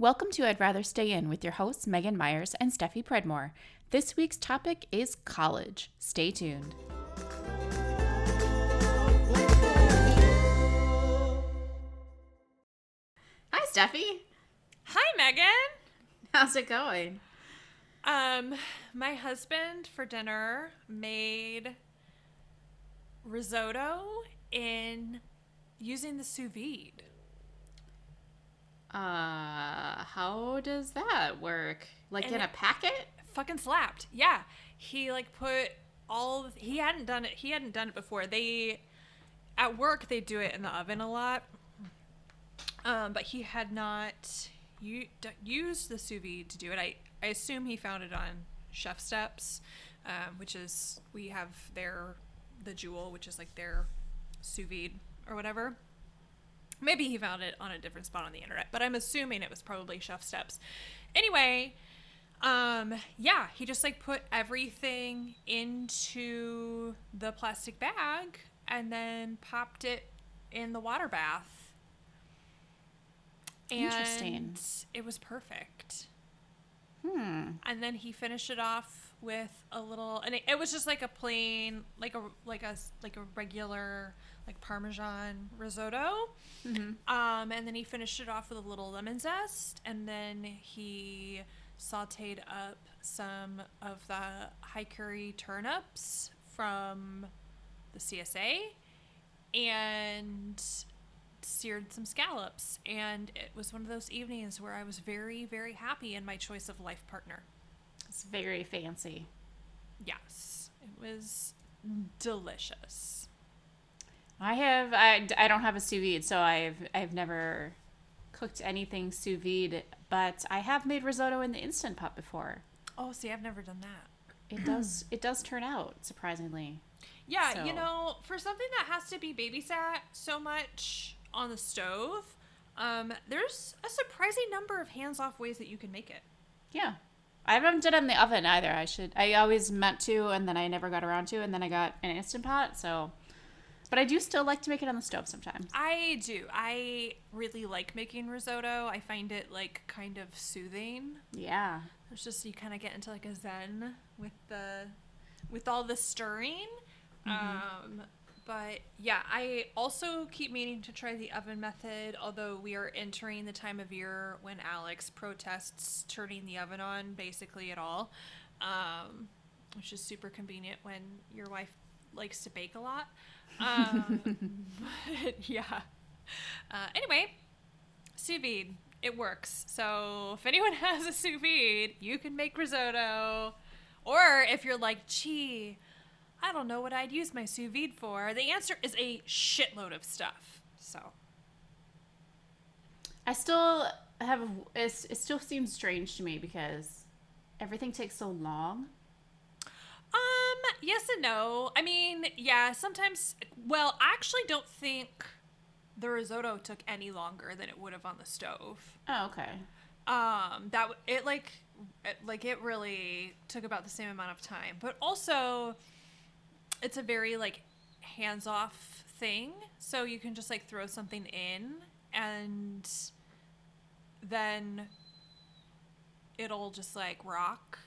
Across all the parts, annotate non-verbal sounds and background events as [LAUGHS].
Welcome to I'd Rather Stay In with your hosts, Megan Myers and Steffi Predmore. This week's topic is college. Stay tuned. Hi, Steffi. Hi, Megan. How's it going? Um, my husband for dinner made risotto in using the sous vide. Uh, how does that work? Like And in a packet? Fucking slapped. Yeah. He like put all he hadn't done it. He hadn't done it before. They at work they do it in the oven a lot. Um, but he had not u- used the sous vide to do it. I I assume he found it on Chef Steps, um, which is we have their the Joule, which is like their sous vide or whatever. Maybe he found it on a different spot on the internet, but I'm assuming it was probably Chef Steps. Anyway, um, yeah, he just like put everything into the plastic bag and then popped it in the water bath. Interesting. And it was perfect. Hmm. And then he finished it off with a little, and it, it was just like a plain, like a like a like a regular like Parmesan risotto. Mm-hmm. Um, and then he finished it off with a little lemon zest, and then he sautéed up some of the Hakurei turnips from the CSA, and seared some scallops. And it was one of those evenings where I was very, very happy in my choice of life partner. It's very fancy. Yes, it was delicious. I have I, I don't have a sous vide, so I've I've never cooked anything sous vide, but I have made risotto in the instant pot before. Oh, see, I've never done that. It does [CLEARS THROAT] it does turn out surprisingly. Yeah, So- you know, for something that has to be babysat so much on the stove, um, there's a surprising number of hands-off ways that you can make it. Yeah. I haven't done it in the oven either. I should I always meant to and then I never got around to and then I got an instant pot, so but I do still like to make it on the stove sometimes. I do. I really like making risotto. I find it like kind of soothing. Yeah. It's just you kind of get into like a zen with the with all the stirring. Um, but yeah, I also keep meaning to try the oven method. Although we are entering the time of year when Alex protests turning the oven on basically at all, um, which is super convenient when your wife likes to bake a lot. Um, but [LAUGHS] yeah. Uh, anyway, sous vide. It works. So if anyone [LAUGHS] has a sous vide, you can make risotto. Or if you're like, gee, I don't know what I'd use my sous vide for, the answer is a shitload of stuff. So I still have it still seems strange to me because everything takes so long. Um, yes and no. I mean, yeah, sometimes well, I actually don't think the risotto took any longer than it would have on the stove. Oh, okay. um that it like it, like it really took about the same amount of time but also it's a very like hands off thing so you can just like throw something in and then it'll just like rock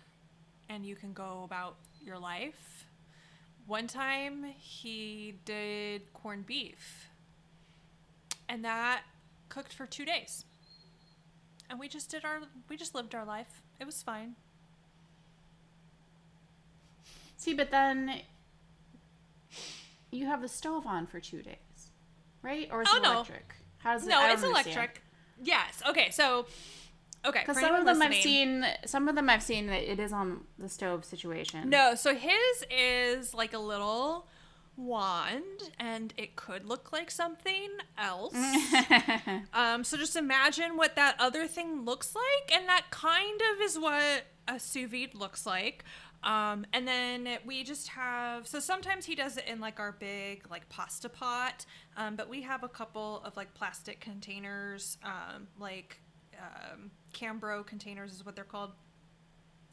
and you can go about your life one time he did corned beef and that cooked for two days and we just did our we just lived our life it was fine See, but then you have the stove on for two days, right? Or is Oh, it no. electric? How does it? no it's understand. electric yes okay so okay Because some of them I've seen, some of them I've seen that it is on the stove situation. no so his is like a little wand and it could look like something else. [LAUGHS] Um so just imagine what that other thing looks like and that kind of is what a sous vide looks like. Um and then we just have so sometimes he does it in like our big like pasta pot um but we have a couple of like plastic containers um like um cambro containers is what they're called.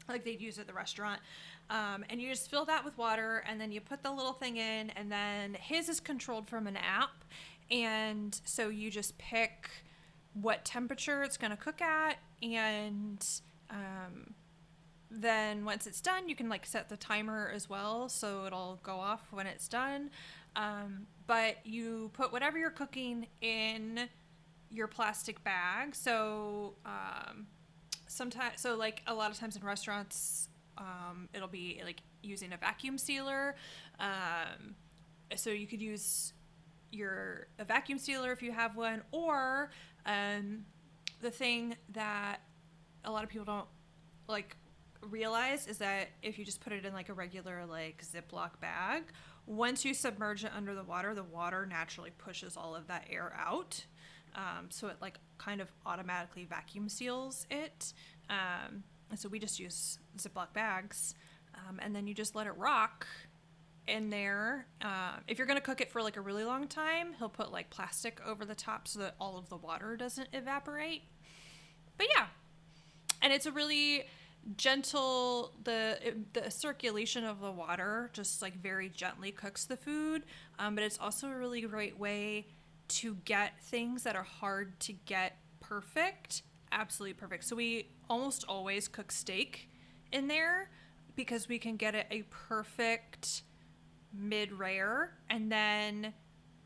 Like they'd use at the restaurant. Um, and you just fill that with water and then you put the little thing in and then his is controlled from an app. And so you just pick what temperature it's going to cook at and um, then once it's done you can like set the timer as well so it'll go off when it's done. Um, but you put whatever you're cooking in your plastic bag. So um, sometimes so like a lot of times in restaurants um, it'll be like using a vacuum sealer. Um, so you could use your a vacuum sealer if you have one or um, the thing that a lot of people don't like realize is that if you just put it in like a regular like ziploc bag once you submerge it under the water the water naturally pushes all of that air out um, so it like kind of automatically vacuum seals it um, and so we just use ziploc bags um, and then you just let it rock in there. Uh, if you're gonna cook it for like a really long time, he'll put like plastic over the top so that all of the water doesn't evaporate. But yeah, and it's a really gentle the the circulation of the water just like very gently cooks the food um, but it's also a really great way to get things that are hard to get perfect absolutely perfect. So we almost always cook steak in there because we can get it a perfect mid rare and then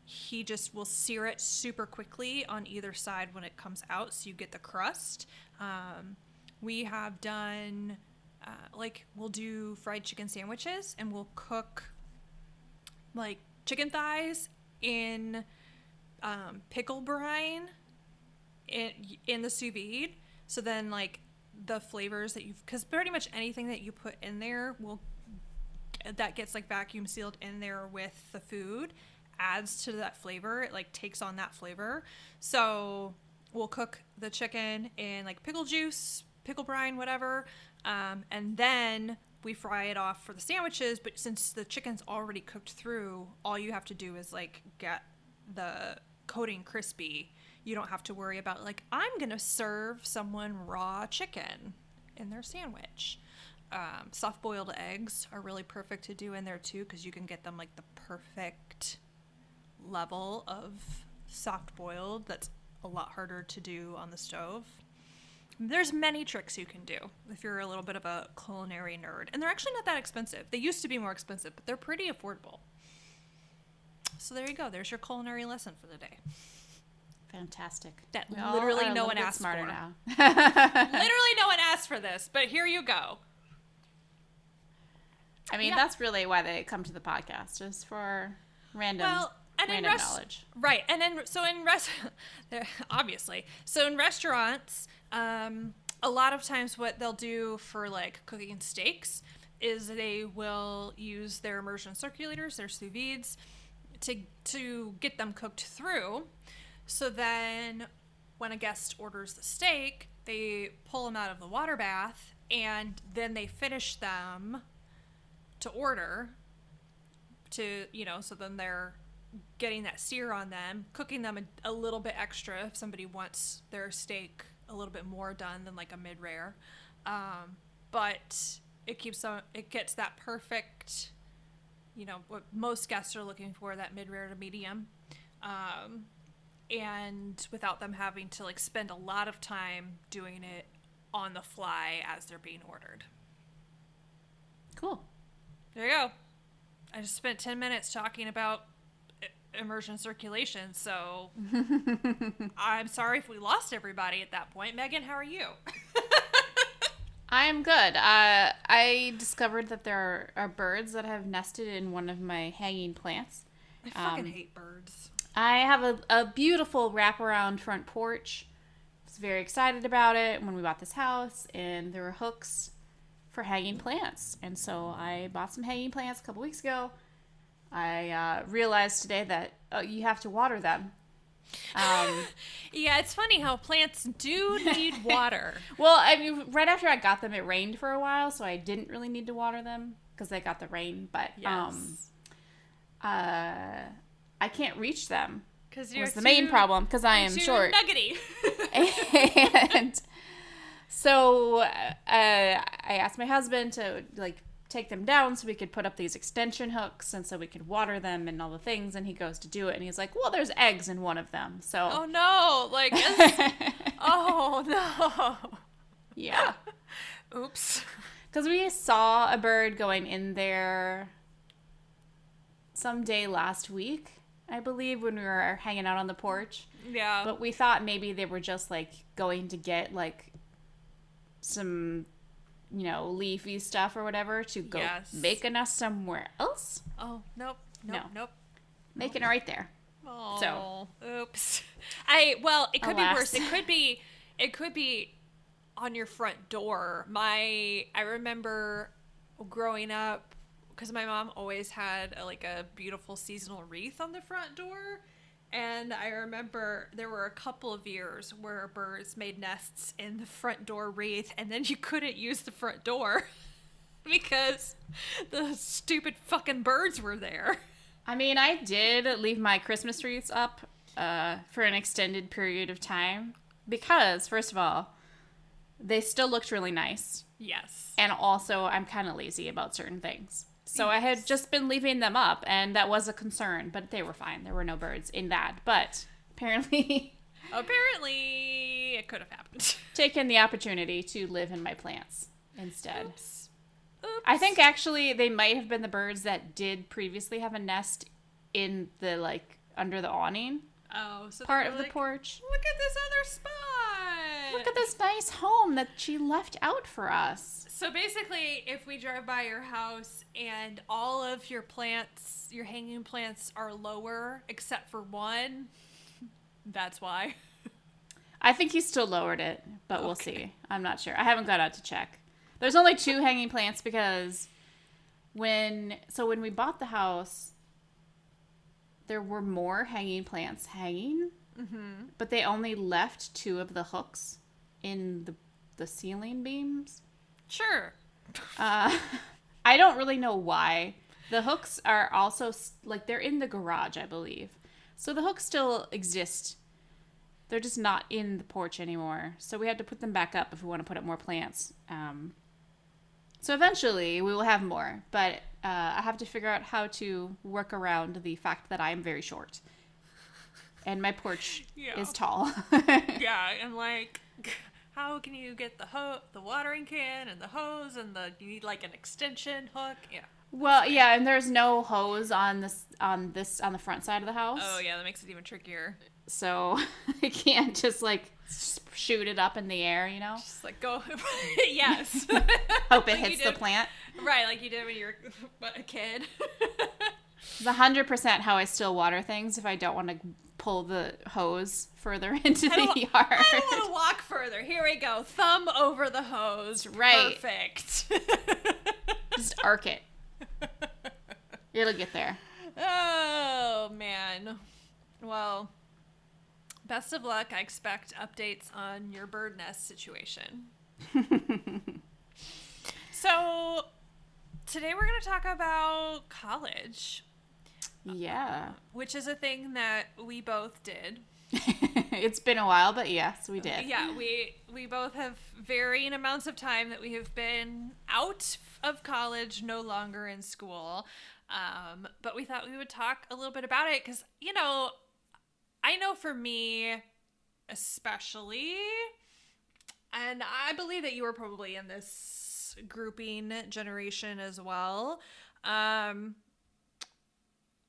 he just will sear it super quickly on either side when it comes out so you get the crust. Um, we have done uh, like we'll do fried chicken sandwiches and we'll cook like chicken thighs in um, pickle brine in, in the sous vide so then like the flavors that you've because pretty much anything that you put in there will that gets like vacuum sealed in there with the food adds to that flavor. It like takes on that flavor. So we'll cook the chicken in like pickle juice, pickle brine, whatever, um, and then we fry it off for the sandwiches. But since the chicken's already cooked through, all you have to do is like get the coating crispy. You don't have to worry about like I'm gonna serve someone raw chicken in their sandwich. Um, soft boiled eggs are really perfect to do in there too because you can get them like the perfect level of soft boiled that's a lot harder to do on the stove. There's many tricks you can do if you're a little bit of a culinary nerd and they're actually not that expensive. They used to be more expensive but they're pretty affordable so there you go there's your culinary lesson for the day Fantastic. that We literally no one asked smarter for now. [LAUGHS] literally no one asked for this but here you go I mean, Yeah. that's really why they come to the podcast, is for random, Well, and in random knowledge. Right, and then so in rest, [LAUGHS] obviously, so in restaurants, um, a lot of times what they'll do for like cooking steaks is they will use their immersion circulators, their sous vides, to to get them cooked through. So then, when a guest orders the steak, they pull them out of the water bath and then they finish them to order to you know so then they're getting that sear on them cooking them a, a little bit extra if somebody wants their steak a little bit more done than like a mid rare um, but it keeps on it gets that perfect you know what most guests are looking for that mid rare to medium um, and without them having to like spend a lot of time doing it on the fly as they're being ordered Cool. there you go. I just spent 10 minutes talking about immersion circulation, so [LAUGHS] I'm sorry if we lost everybody at that point. Megan, how are you? [LAUGHS] I am good. Uh, I discovered that there are, are birds that have nested in one of my hanging plants. I fucking Um, hate birds. I have a, a beautiful wraparound front porch. I was very excited about it when we bought this house, and there were hooks for hanging plants. And so I bought some hanging plants a couple weeks ago. I uh, realized today that uh, you have to water them. Um, [LAUGHS] Yeah, it's funny how plants do need [LAUGHS] water. well, I mean, right after I got them, it rained for a while, so I didn't really need to water them because they got the rain. But um, uh, I can't reach them. Because Was the main problem because I am short. Nuggety. [LAUGHS] and so uh, I asked my husband to like take them down so we could put up these extension hooks and so we could water them and all the things. And he goes to do it, and he's like, "Well, there's eggs in one of them." So, Oh no! Like, [LAUGHS] oh no! yeah, [LAUGHS] Oops. because we saw a bird going in there someday last week, I believe, when we were hanging out on the porch. Yeah. But we thought maybe they were just like going to get like some, you know, leafy stuff or whatever to go Yes. make a nest somewhere else. oh nope. Nope. No. Nope. Making it right there. Oh, So. oops. [LAUGHS] I well, it could Alas. be worse. It could be, it could be on your front door. My, I remember growing up because my mom always had a, like a beautiful seasonal wreath on the front door. And I remember there were a couple of years where birds made nests in the front door wreath, and then you couldn't use the front door [LAUGHS] because the stupid fucking birds were there. I mean, I did leave my Christmas wreaths up uh, for an extended period of time because, first of all, they still looked really nice. Yes. And also, I'm kind of lazy about certain things. So I had just been leaving them up, and that was a concern, but they were fine. There were no birds in that. But apparently, [LAUGHS] Apparently, it could have happened. [LAUGHS] taken the opportunity to live in my plants instead. Oops. I think actually they might have been the birds that did previously have a nest in the like under the awning Oh, so part of the porch. Look at this other spot. Look at this nice home that she left out for us. So basically, if we drive by your house and all of your plants, your hanging plants, are lower except for one, [LAUGHS] that's why. I think he still lowered it, but we'll see. I'm not sure. I haven't got out to check. There's only two hanging plants because when so when we bought the house, there were more hanging plants hanging, Mm-hmm. but they only left two of the hooks in the the ceiling beams. Sure. Uh, [LAUGHS] I don't really know why. The hooks are also like they're in the garage, I believe. So the hooks still exist. They're just not in the porch anymore. So we had to put them back up if we want to put up more plants. Um, so eventually we will have more, but uh, I have to figure out how to work around the fact that I am very short, and my porch [LAUGHS] Yeah. is tall. [LAUGHS] Yeah, and like, how can you get the ho- the watering can and the hose and the you need like an extension hook? Yeah. well, yeah, and there's no hose on this on this on the front side of the house. Oh yeah, that makes it even trickier. so [LAUGHS] I can't just like shoot it up in the air, you know. Just like go. [LAUGHS] yes. [LAUGHS] Hope it Like hits the plant. Right, like you did when you were what, a kid. It's hundred percent how I still water things if I don't want to pull the hose further [LAUGHS] into the yard. I don't want to walk further. Here we go. Thumb over the hose. right. Perfect. [LAUGHS] Just arc it. It'll get there. oh man. Well, best of luck. I expect updates on your bird nest situation. [LAUGHS] so, today we're going to talk about college, Yeah. which is a thing that we both did. [LAUGHS] it's been a while, but yes, we did. Yeah, we we both have varying amounts of time that we have been out of college, no longer in school. Um, but we thought we would talk a little bit about it because you know, I know for me, especially, and I believe that you were probably in this grouping generation as well. Um,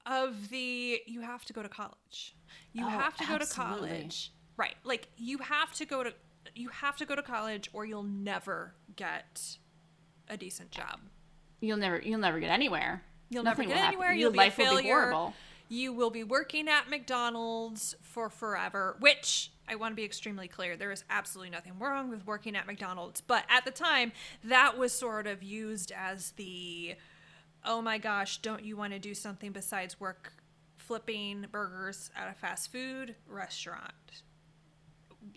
of the you have to go to college. You Oh, have to go to college. Right. Like you have to go to you have to go to college or you'll never get a decent job. You'll never you'll never get anywhere. You'll Nothing never get anywhere. Your You'll be life a will failure. be horrible. You will be working at McDonald's for forever, which I want to be extremely clear. There is absolutely nothing wrong with working at McDonald's. But at the time, that was sort of used as the oh my gosh, don't you want to do something besides work flipping burgers at a fast food restaurant?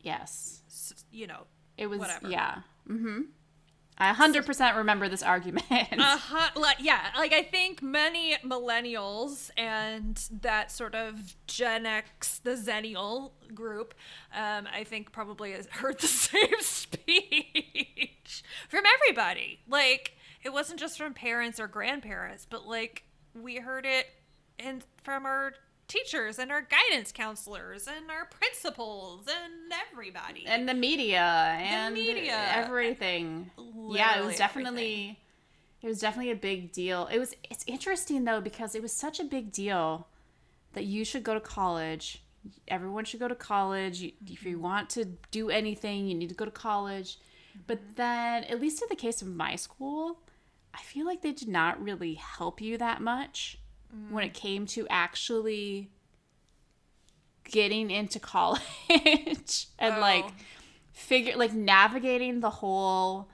Yes. S- You know, It was Whatever. yeah. Mm-hmm. I hundred percent remember this argument. Uh-huh. [LAUGHS] Like, yeah, like I think many millennials and that sort of Gen X, the Xennial group, um, I think probably has heard the [LAUGHS] same speech from everybody. Like, it wasn't just from parents or grandparents, but like we heard it and from our teachers and our guidance counselors and our principals and everybody. and the media and the media. everything yeah it was definitely it was definitely a big deal it was it's interesting though because it was such a big deal that you should go to college everyone should go to college if Mm-hmm. you want to do anything you need to go to college but Mm-hmm. then at least in the case of my school i feel like they did not really help you that much when Mm. it came to actually getting into [LAUGHS] college and like Oh. figure like navigating the whole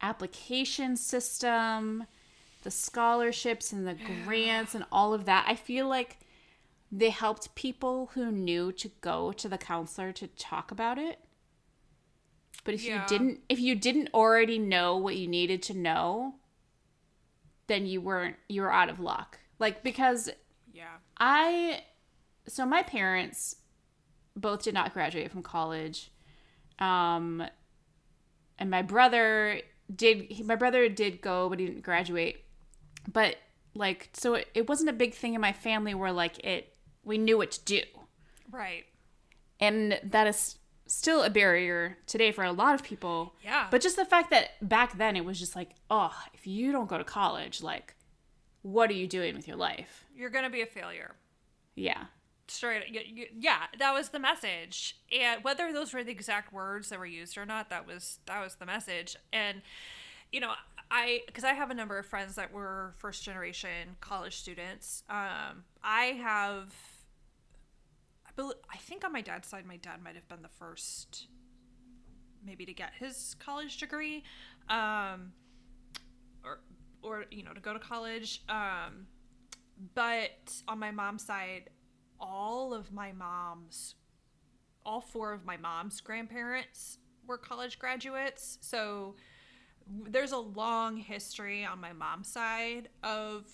application system the scholarships and the grants and all of that i feel like they helped people who knew to go to the counselor to talk about it but if Yeah. you didn't if you didn't already know what you needed to know then you weren't you were out of luck like because yeah. I so my parents both did not graduate from college. Um and my brother did he, my brother did go but he didn't graduate. But like so it, it wasn't a big thing in my family where like it we knew what to do. Right. And that is still a barrier today for a lot of people. Yeah. But just the fact that back then it was just like, oh, if you don't go to college, like what are you doing with your life? You're going to be a failure. Yeah. Straight yeah, that was the message. And whether those were the exact words that were used or not, that was that was the message. And you know, I because I have a number of friends that were first generation college students. Um, I have bel I think on my dad's side my dad might have been the first maybe to get his college degree. Um or or you know, to go to college. Um but on my mom's side all of my mom's all four of my mom's grandparents were college graduates so there's a long history on my mom's side of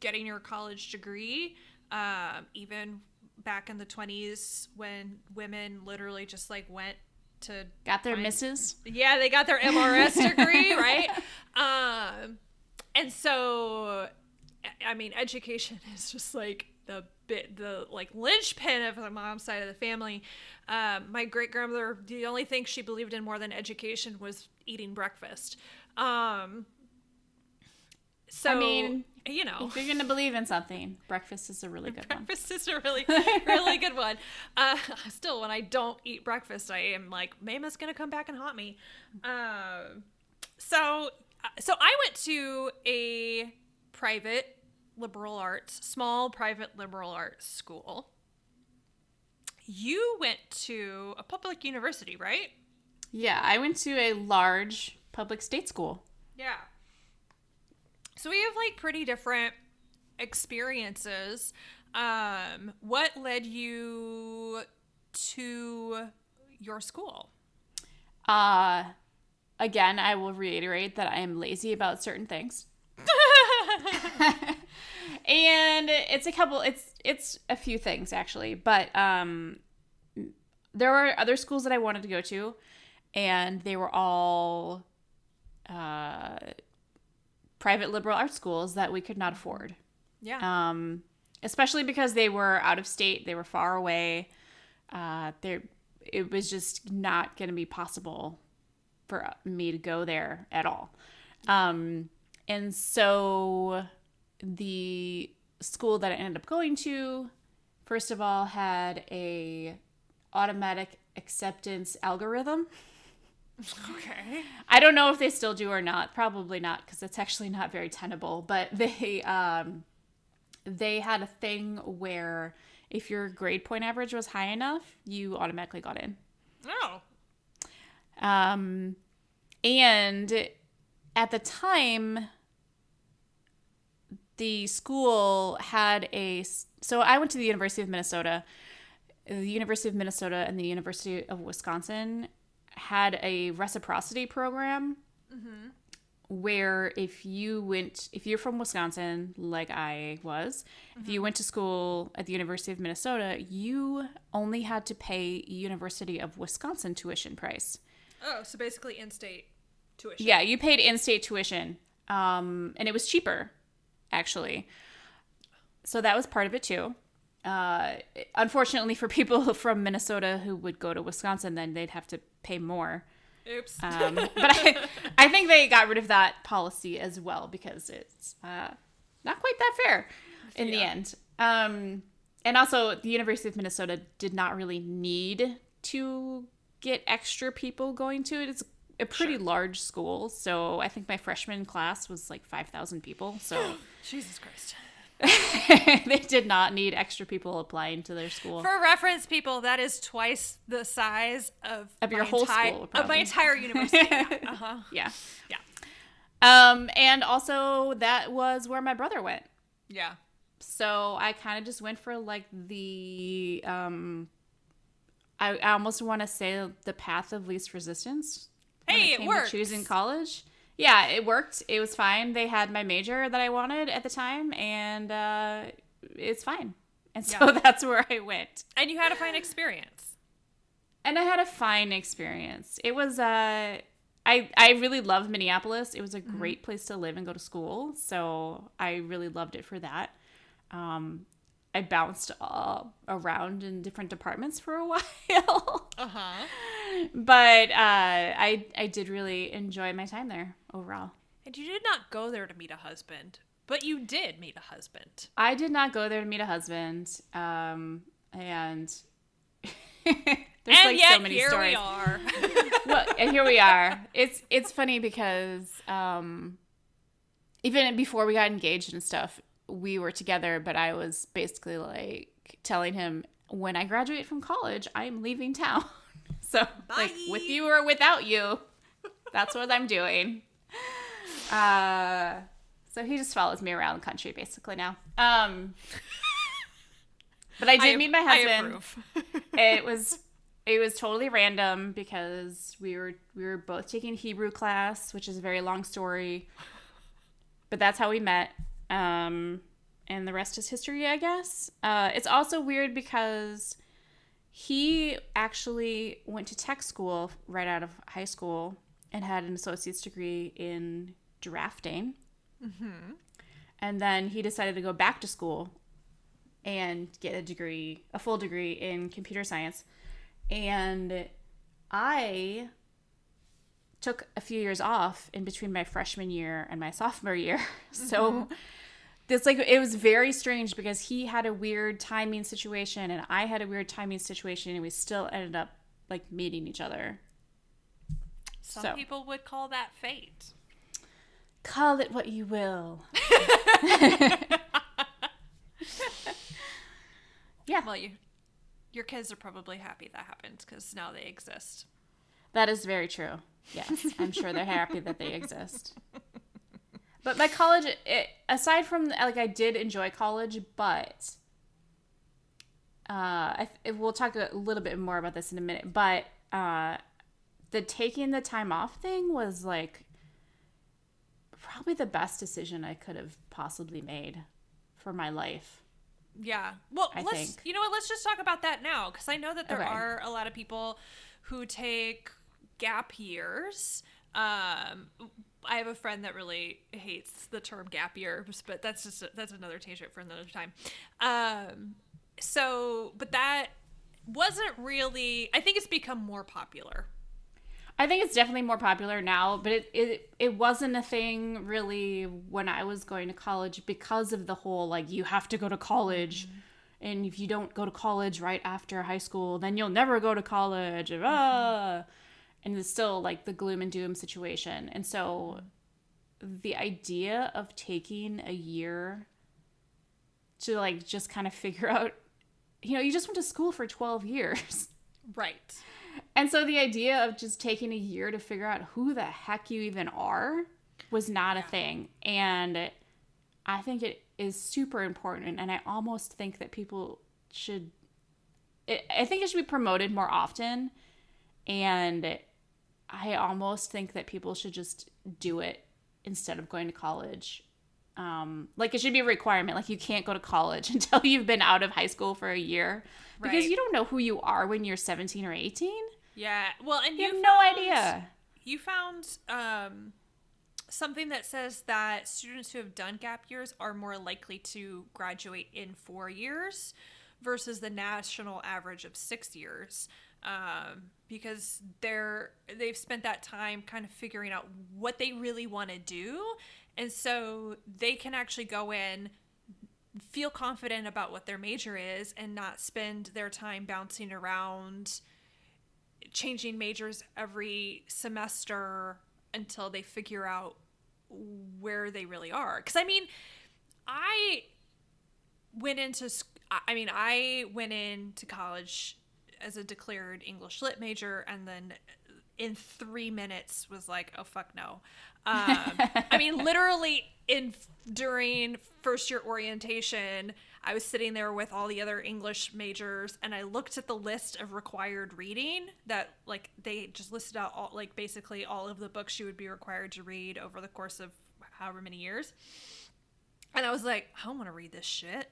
getting your college degree um, even back in the 20s when women literally just like went to Got their find- misses? yeah, they got their MRS [LAUGHS] degree, right? Um, and so, I- mean, education [LAUGHS] is just like the bit, the like linchpin of the mom's side of the family. Um, my great grandmother, the only thing she believed in more than education was eating breakfast. Um, so, I mean, you know, If you're gonna believe in something, breakfast is a really good one. breakfast is a really [LAUGHS] really good one uh still when i don't eat breakfast i am like mama's gonna come back and haunt me um so so i went to a private liberal arts small private liberal arts school you went to a public university right Yeah, I went to a large public state school. Yeah. So we have like pretty different experiences. Um, what led you to your school? Uh again, I will reiterate that I am lazy about certain things. [LAUGHS] and it's a couple it's it's a few things actually, but um there were other schools that I wanted to go to and they were all uh private liberal arts schools that we could not afford. Yeah. um, especially because they were out of state, they were far away. Uh, there, it was just not going to be possible for me to go there at all. Um, and so the school that I ended up going to, first of all, had a automatic acceptance algorithm. [LAUGHS] okay. I don't know if they still do or not. Probably not because it's actually not very tenable. [LAUGHS] But they um, they had a thing where if your grade point average was high enough, you automatically got in. Oh. Um, and at the time, the school had a. So I went to the University of Minnesota. The University of Minnesota and the University of Wisconsin had a reciprocity program where if you went if you're from Wisconsin like I was if you went to school at the University of Minnesota you only had to pay University of Wisconsin tuition price Oh, so basically in-state. tuition. Yeah, you paid in-state tuition, um, and it was cheaper, actually. So that was part of it too. Uh, unfortunately, for people [LAUGHS] from Minnesota who would go to Wisconsin, then they'd have to pay more. Oops. Um, [LAUGHS] but I, I think they got rid of that policy as well because it's uh, not quite that fair in the end. Um, and also, the University of Minnesota did not really need to get extra people going to it. It's a pretty Sure. large school, so I think my freshman class was like five thousand people. So [GASPS] Jesus Christ. [LAUGHS] they did not need extra people applying to their school. For reference, people, that is twice the size of Of your my whole enti- school, of my entire [LAUGHS] university. yeah. Uh-huh. yeah, Yeah. um, and also that was where my brother went. Yeah. so I kind of just went for like the um I, I almost want to say the path of least resistance. when Hey, it came to works. Choosing college. Yeah, it worked. It was fine. They had my major that I wanted at the time, and uh, it's fine. And so Yeah. [LAUGHS] that's where I went. And you had a fine experience. And I had a fine experience. It was uh I I really loved Minneapolis. It was a great place to live and go to school. So I really loved it for that. Um I bounced uh, around in different departments for a [LAUGHS] while. Uh huh. but uh I I did really enjoy my time there overall. And you did not go there to meet a husband, but you did meet a husband. I did not go there to meet a husband. Um and [LAUGHS] there's and like so many here stories. we are. [LAUGHS] well, and here we are. It's it's funny because um, even before we got engaged and stuff, we were together. But I was basically like telling him when I graduate from college, I'm leaving town. [LAUGHS] so like with you or without you, that's what I'm doing. Uh, so he just follows me around the country basically now. Um, but I did meet my husband [LAUGHS] it was it was totally random because we were we were both taking Hebrew class, which is a very long story. But that's how we met. Um and the rest is history, I guess. Uh it's also weird because he actually went to tech school right out of high school and had an associate's degree in drafting. Mm-hmm. And then he decided to go back to school and get a degree, a full degree in computer science. And I took a few years off in between my freshman year and my sophomore year. [LAUGHS] So mm-hmm. this like it was very strange because he had a weird timing situation and I had a weird timing situation and we still ended up like meeting each other. Some So. people would call that fate. Call it what you will. [LAUGHS] [LAUGHS] yeah. Well, you, your kids are probably happy that happened because now they exist. That is very true. Yes, I'm sure they're happy that they exist. But my college, it, aside from like I did enjoy college, but uh, I, we'll talk a little bit more about this in a minute. But uh, the taking the time off thing was like probably the best decision I could have possibly made for my life. Yeah. Well, I let's think. you know what? Let's just talk about that now because I know that there Okay. are a lot of people who take gap years. Um, I have a friend that really hates the term gap years, but that's just that's another tangent for another time. Um, so, but that wasn't really. I think it's become more popular. I think it's definitely more popular now, but it, it it wasn't a thing really when I was going to college because of the whole like you have to go to college, and if you don't go to college right after high school, then you'll never go to college. Ah. And it's still like the gloom and doom situation, and so the idea of taking a year to like just kind of figure out, you know, you just went to school for twelve years. Right. And so the idea of just taking a year to figure out who the heck you even are was not a thing. And I think it is super important. And I almost think that people should, it, I think it should be promoted more often. And I almost think that people should just do it instead of going to college. Um, like it should be a requirement. Like you can't go to college [LAUGHS] until you've been out of high school for a year because Right. you don't know who you are when you're 17 or 18. Yeah. Well, and You you have no idea. you found um, something that says that students who have done gap years are more likely to graduate in four years versus the national average of six years um, because they're they've spent that time kind of figuring out what they really want to do. And so they can actually go in feel confident about what their major is and not spend their time bouncing around changing majors every semester until they figure out where they really are. Because i mean i went into i mean i went into college as a declared english lit major and then in three minutes was like oh fuck no. Um, [LAUGHS] i mean literally in during first year orientation i was sitting there with all the other english majors and i looked at the list of required reading that like they just listed out all like basically all of the books you would be required to read over the course of however many years. And i was like i don't want to read this shit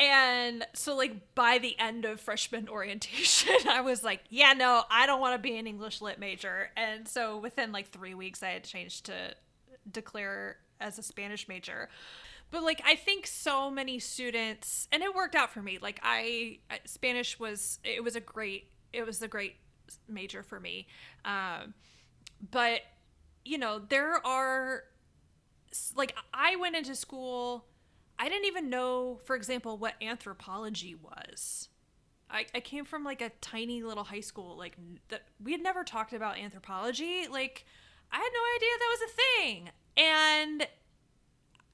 and so, like, by the end of freshman [LAUGHS] orientation, I was like, yeah, no, I don't want to be an English lit major. And so, within like three weeks, I had changed to declare as a Spanish major. But, like, I think so many students, and it worked out for me. Like, I, Spanish was, it was a great, it was a great major for me. Um, but, you know, there are, like, I went into school I didn't even know, for example, what anthropology was. I, I came from like a tiny little high school, like that we had never talked about anthropology. Like, I had no idea that was a thing. And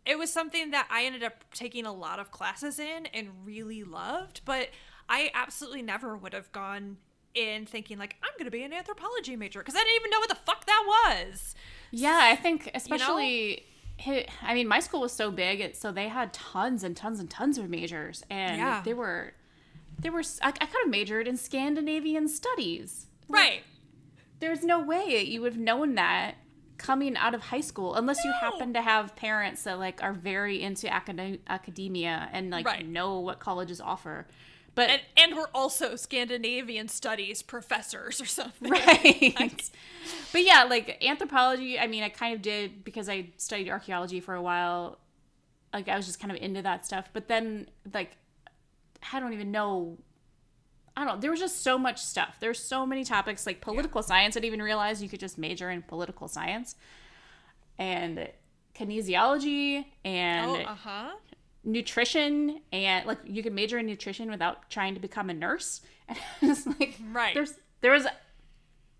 it was something that I ended up taking a lot of classes in and really loved, but I absolutely never would have gone in thinking like I'm going to be an anthropology major because I didn't even know what the fuck that was. Yeah, I think especially you know? I mean, my school was so big, so they had tons and tons and tons of majors, and yeah. they were, they were. I, I could have majored in Scandinavian studies, right? there's no way you would have known that coming out of high school, unless no. you happen to have parents that like are very into acad- academia and like right. know what colleges offer. But and, and we're also Scandinavian studies professors or something. Right. [LAUGHS] like, but yeah, like anthropology, I mean, I kind of did because I studied archaeology for a while. Like I was just kind of into that stuff. But then like I don't even know I don't know. There was just so much stuff. There's so many topics like political yeah. science. I didn't even realize you could just major in political science and kinesiology and oh, uh-huh nutrition and like you can major in nutrition without trying to become a nurse [LAUGHS] and it's like right there's there was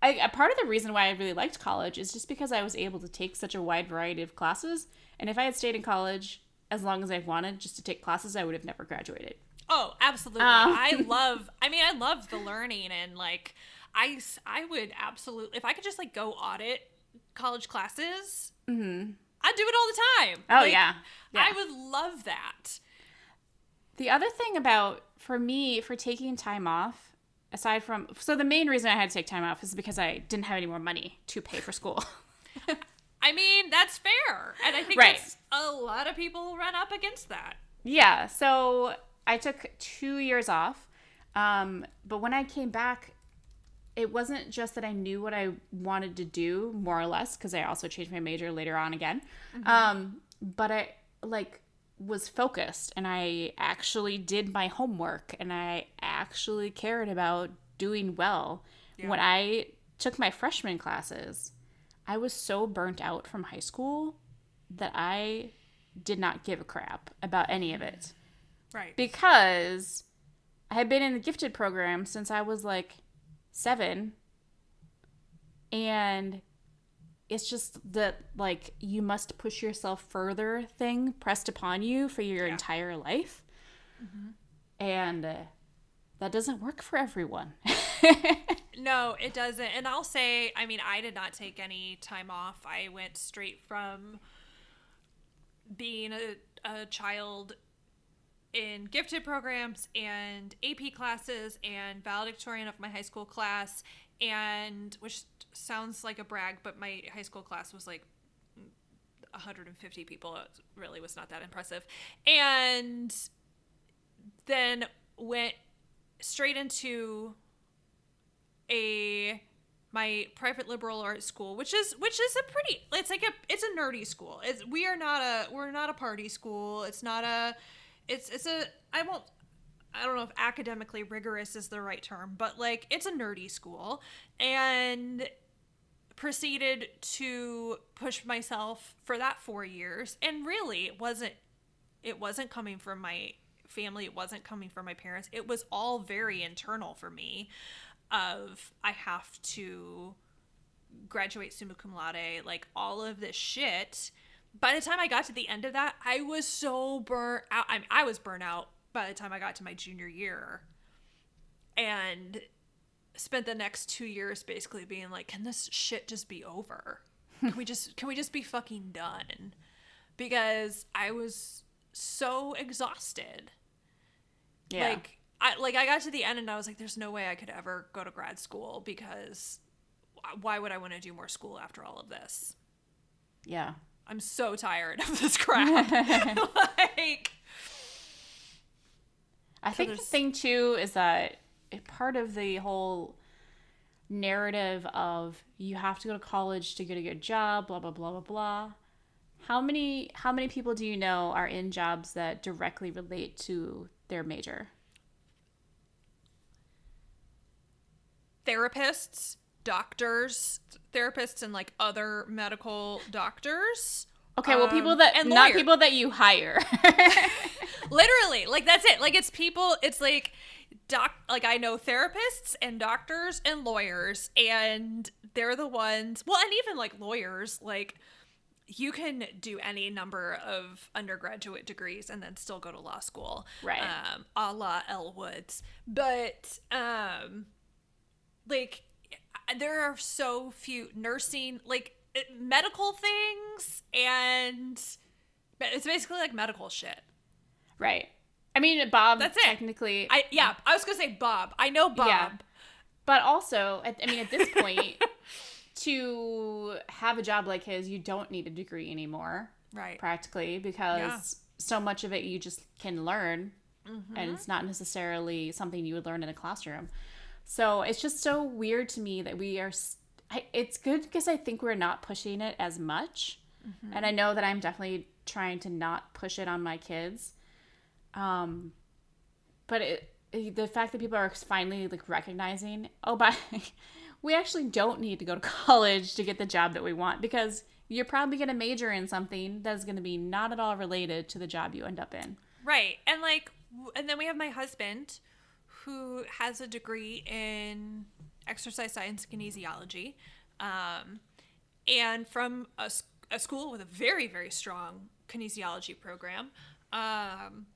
I, a part of the reason why I really liked college is just because I was able to take such a wide variety of classes. And if I had stayed in college as long as I wanted just to take classes, I would have never graduated. Oh, absolutely. Um, I [LAUGHS] love, I mean, I love the learning and like, I, I would absolutely, if I could just like go audit college classes, mm-hmm. I do it all the time. Oh like, yeah. yeah. I would love that. The other thing about for me for taking time off, aside from so the main reason I had to take time off is because I didn't have any more money to pay for school. [LAUGHS] I mean, that's fair. And I think right. a lot of people run up against that. Yeah. So I took two years off. Um, but when I came back, it wasn't just that I knew what I wanted to do, more or less, because I also changed my major later on again. Mm-hmm. Um, but I like was focused and I actually did my homework and I actually cared about doing well. Yeah. When I took my freshman classes, I was so burnt out from high school that I did not give a crap about any of it. Right. Because I had been in the gifted program since I was like seven. And it's just that like you must push yourself further thing pressed upon you for your yeah. entire life. Mm-hmm. And uh, that doesn't work for everyone. [LAUGHS] no, it doesn't. And I'll say, I mean, I did not take any time off. I went straight from being a, a child in gifted programs and AP classes and valedictorian of my high school class and which sounds like a brag but my high school class was like 150 people it really was not that impressive and then went straight into a my private liberal arts school, which is which is a pretty it's like a it's a nerdy school. It's we are not a we're not a party school. It's not a it's it's a I won't I don't know if academically rigorous is the right term, but like it's a nerdy school and proceeded to push myself for that 4 years and really it wasn't it wasn't coming from my family, it wasn't coming from my parents. It was all very internal for me of I have to graduate summa cum laude, like all of this shit. By the time I got to the end of that, I was so burnt out. I mean, I was burnt out by the time I got to my junior year, and spent the next two years basically being like, "Can this shit just be over? Can we just can we just be fucking done?" Because I was so exhausted. Yeah. Like I like I got to the end and I was like, "There's no way I could ever go to grad school because why would I want to do more school after all of this? yeah. I'm so tired of this [LAUGHS] crap." [LAUGHS] like, I think the thing too is that part of the whole narrative of you have to go to college to get a good job, blah blah blah blah blah. How many how many people do you know are in jobs that directly relate to their major? therapists, doctors, therapists, and like other medical doctors. Okay, well, people Um, that and not people that you hire. [LAUGHS] Literally, like that's it. Like it's people. It's like doc. Like I know therapists and doctors and lawyers, and they're the ones. Well, and even like lawyers, like you can do any number of undergraduate degrees and then still go to law school, Right. Um, a la Elle Woods, but um, like there are so few nursing, like it- medical things, and it's basically like medical shit. right. I mean, Bob. That's it. Technically, I yeah, I was gonna say Bob. I know Bob. Yeah. But also, at, I mean, at this [LAUGHS] point, to have a job like his, you don't need a degree anymore, Right. practically, because Yeah. so much of it you just can learn, Mm-hmm. and it's not necessarily something you would learn in a classroom. So it's just so weird to me that we are. s- I, it's good because I think we're not pushing it as much, Mm-hmm. and I know that I'm definitely trying to not push it on my kids. Um, but it, the fact that people are finally like recognizing, oh, but [LAUGHS] we actually don't need to go to [LAUGHS] college to get the job that we want because you're probably going to major in something that's going to be not at all related to the job you end up in. Right. And like, and then we have my husband who has a degree in exercise science kinesiology, um, and from a school with a very very strong kinesiology program. Um,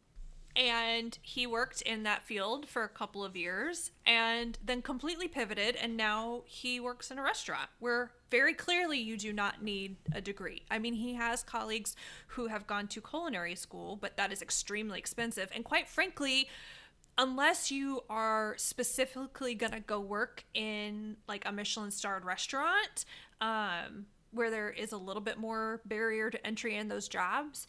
and he worked in that field for a couple of years and then completely pivoted and now he works in a restaurant where very clearly you do not need a degree i mean he has colleagues who have gone to culinary school but that is extremely expensive and quite frankly unless you are specifically going to go work in like a michelin starred restaurant um, where there is a little bit more barrier to entry in those jobs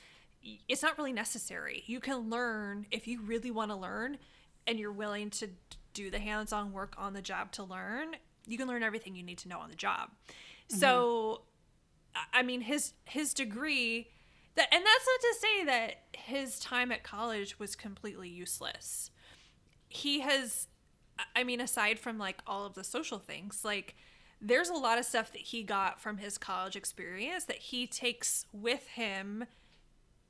it's not really necessary. You can learn if you really want to learn and you're willing to do the hands on work on the job to learn, you can learn everything you need to know on the job. So, I- I mean, his his degree, that and that's not to say that his time at college was completely useless. He has, I mean, aside from like all of the social things, like there's a lot of stuff that he got from his college experience that he takes with him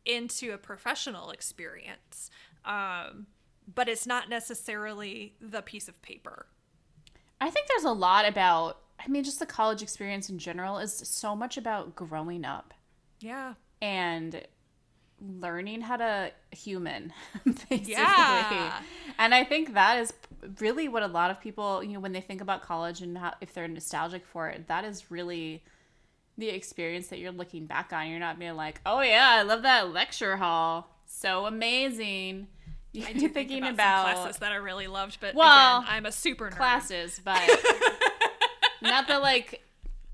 into a professional experience. Um, but it's not necessarily the piece of paper. I think there's a lot about, I mean, just the college experience in general is so much about growing up Yeah. and learning how to human [LAUGHS] basically Yeah. and i think that is really what a lot of people you know when they think about college and how, if they're nostalgic for it that is really the experience that you're looking back on you're not being like oh yeah i love that lecture hall so amazing you're I [LAUGHS] do think thinking about, about, some classes that I really loved, but Well, again, I'm a super nerd. classes but [LAUGHS] not the like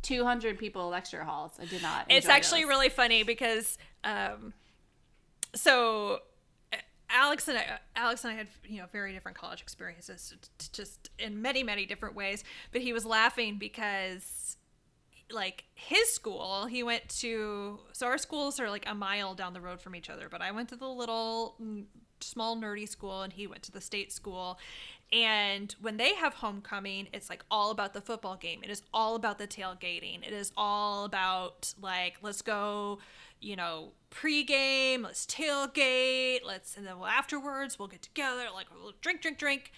200 people lecture halls i did not It's actually those. really funny because, um, so uh, Alex and I, uh, Alex and I had you know very different college experiences, just in many many different ways. But he was laughing because like his school he went to so our schools are like a mile down the road from each other but i went to the little small nerdy school and he went to the state school. And when they have homecoming it's like all about the football game. It is all about the tailgating. It is all about like let's go you know pregame let's tailgate let's and then afterwards we'll get together like we'll drink drink drink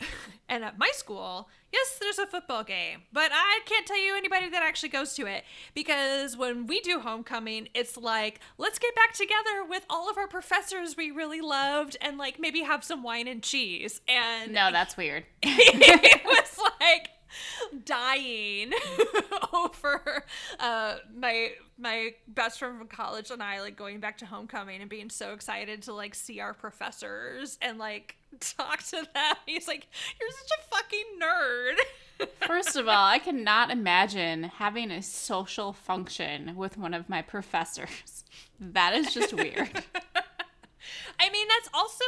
[LAUGHS] and at my school, yes, there's a football game, but I can't tell you anybody that actually goes to it because when we do homecoming, it's like, let's get back together with all of our professors we really loved and like maybe have some wine and cheese. And no, that's weird. [LAUGHS] it was like, dying [LAUGHS] over uh, my my best friend from college and I like going back to homecoming and being so excited to like see our professors and like [LAUGHS] talk to them. He's like, "You're such a fucking nerd." [LAUGHS] First of all, I cannot imagine having a social function with one of my professors. That is just weird. I mean, that's also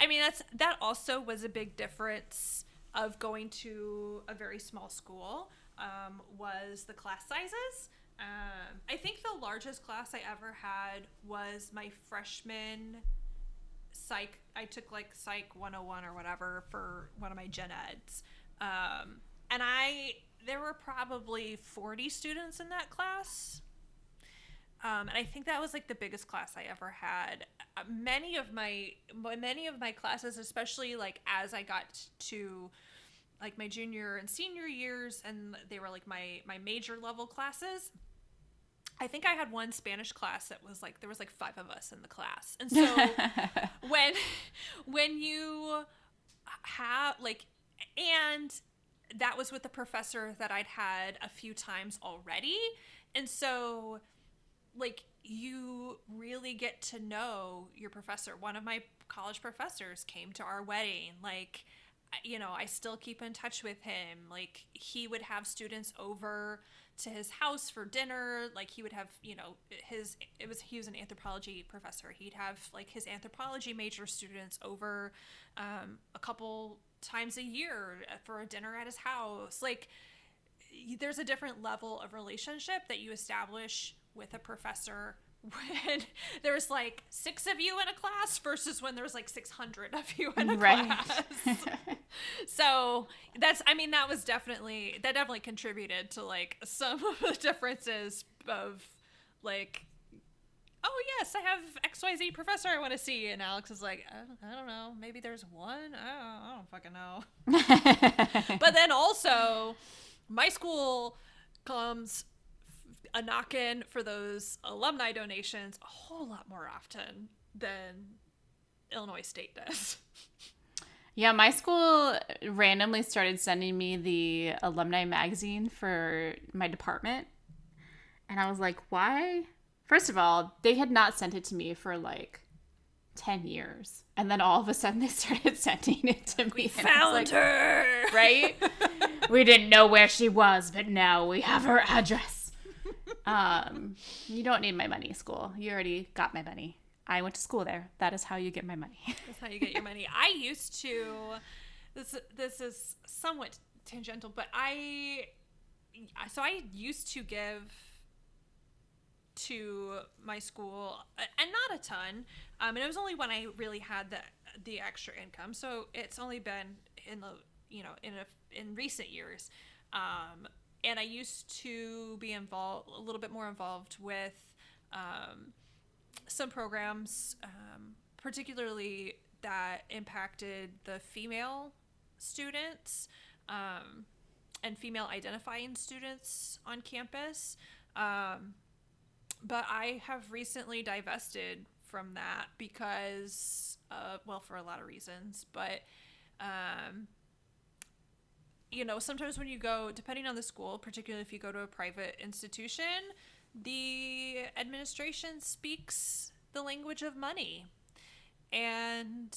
I mean, that's that also was a big difference of going to a very small school um, was the class sizes. Um, I think the largest class I ever had was my freshman psych. I took like psych 101 or whatever for one of my gen eds. Um, and I, there were probably 40 students in that class. Um, and I think that was like the biggest class I ever had. Uh, many of my many of my classes, especially like as I got to like my junior and senior years and they were like my my major level classes I think I had one Spanish class that was like there was like five of us in the class. And so [LAUGHS] when when you have like and that was with a professor that I'd had a few times already. And so like you really get to know your professor. One of my college professors came to our wedding like you know, I still keep in touch with him. Like he would have students over to his house for dinner. Like he would have, you know, his it was he was an anthropology professor. He'd have like his anthropology major students over um, a couple times a year for a dinner at his house. Like there's a different level of relationship that you establish with a professor [LAUGHS] when there's like six of you in a class versus when there's like 600 of you in a [LAUGHS] right. class. [LAUGHS] so that's, I mean, that was definitely, that definitely contributed to like some of the differences of like, oh yes, I have XYZ professor I want to see. And Alex is like, I, I don't know, maybe there's one. I don't, I don't fucking know. but then also, my school comes a knock in for those alumni donations a whole lot more often than Illinois State does. [LAUGHS] Yeah, my school randomly started sending me the alumni magazine for my department. And I was like, why? First of all, they had not sent it to me for like 10 years. And then all of a sudden they [LAUGHS] started sending it to me. We found like, her! Right? [LAUGHS] we didn't know where she was, but now we have her address um, you don't need my money, school. You already got my money. I went to school there. That is how you get my money. [LAUGHS] That's how you get your money. I used to. This this is somewhat tangential, but I so I used to give to my school and not a ton um, and it was only when i really had the the extra income so it's only been in the you know in a in recent years um, and I used to be involved a little bit more involved with um, some programs, um, particularly that impacted the female students um, and female identifying students on campus. Um, but I have recently divested from that because, uh, well, for a lot of reasons, but um, you know, sometimes when you go, depending on the school, particularly if you go to a private institution, the administration speaks the language of money and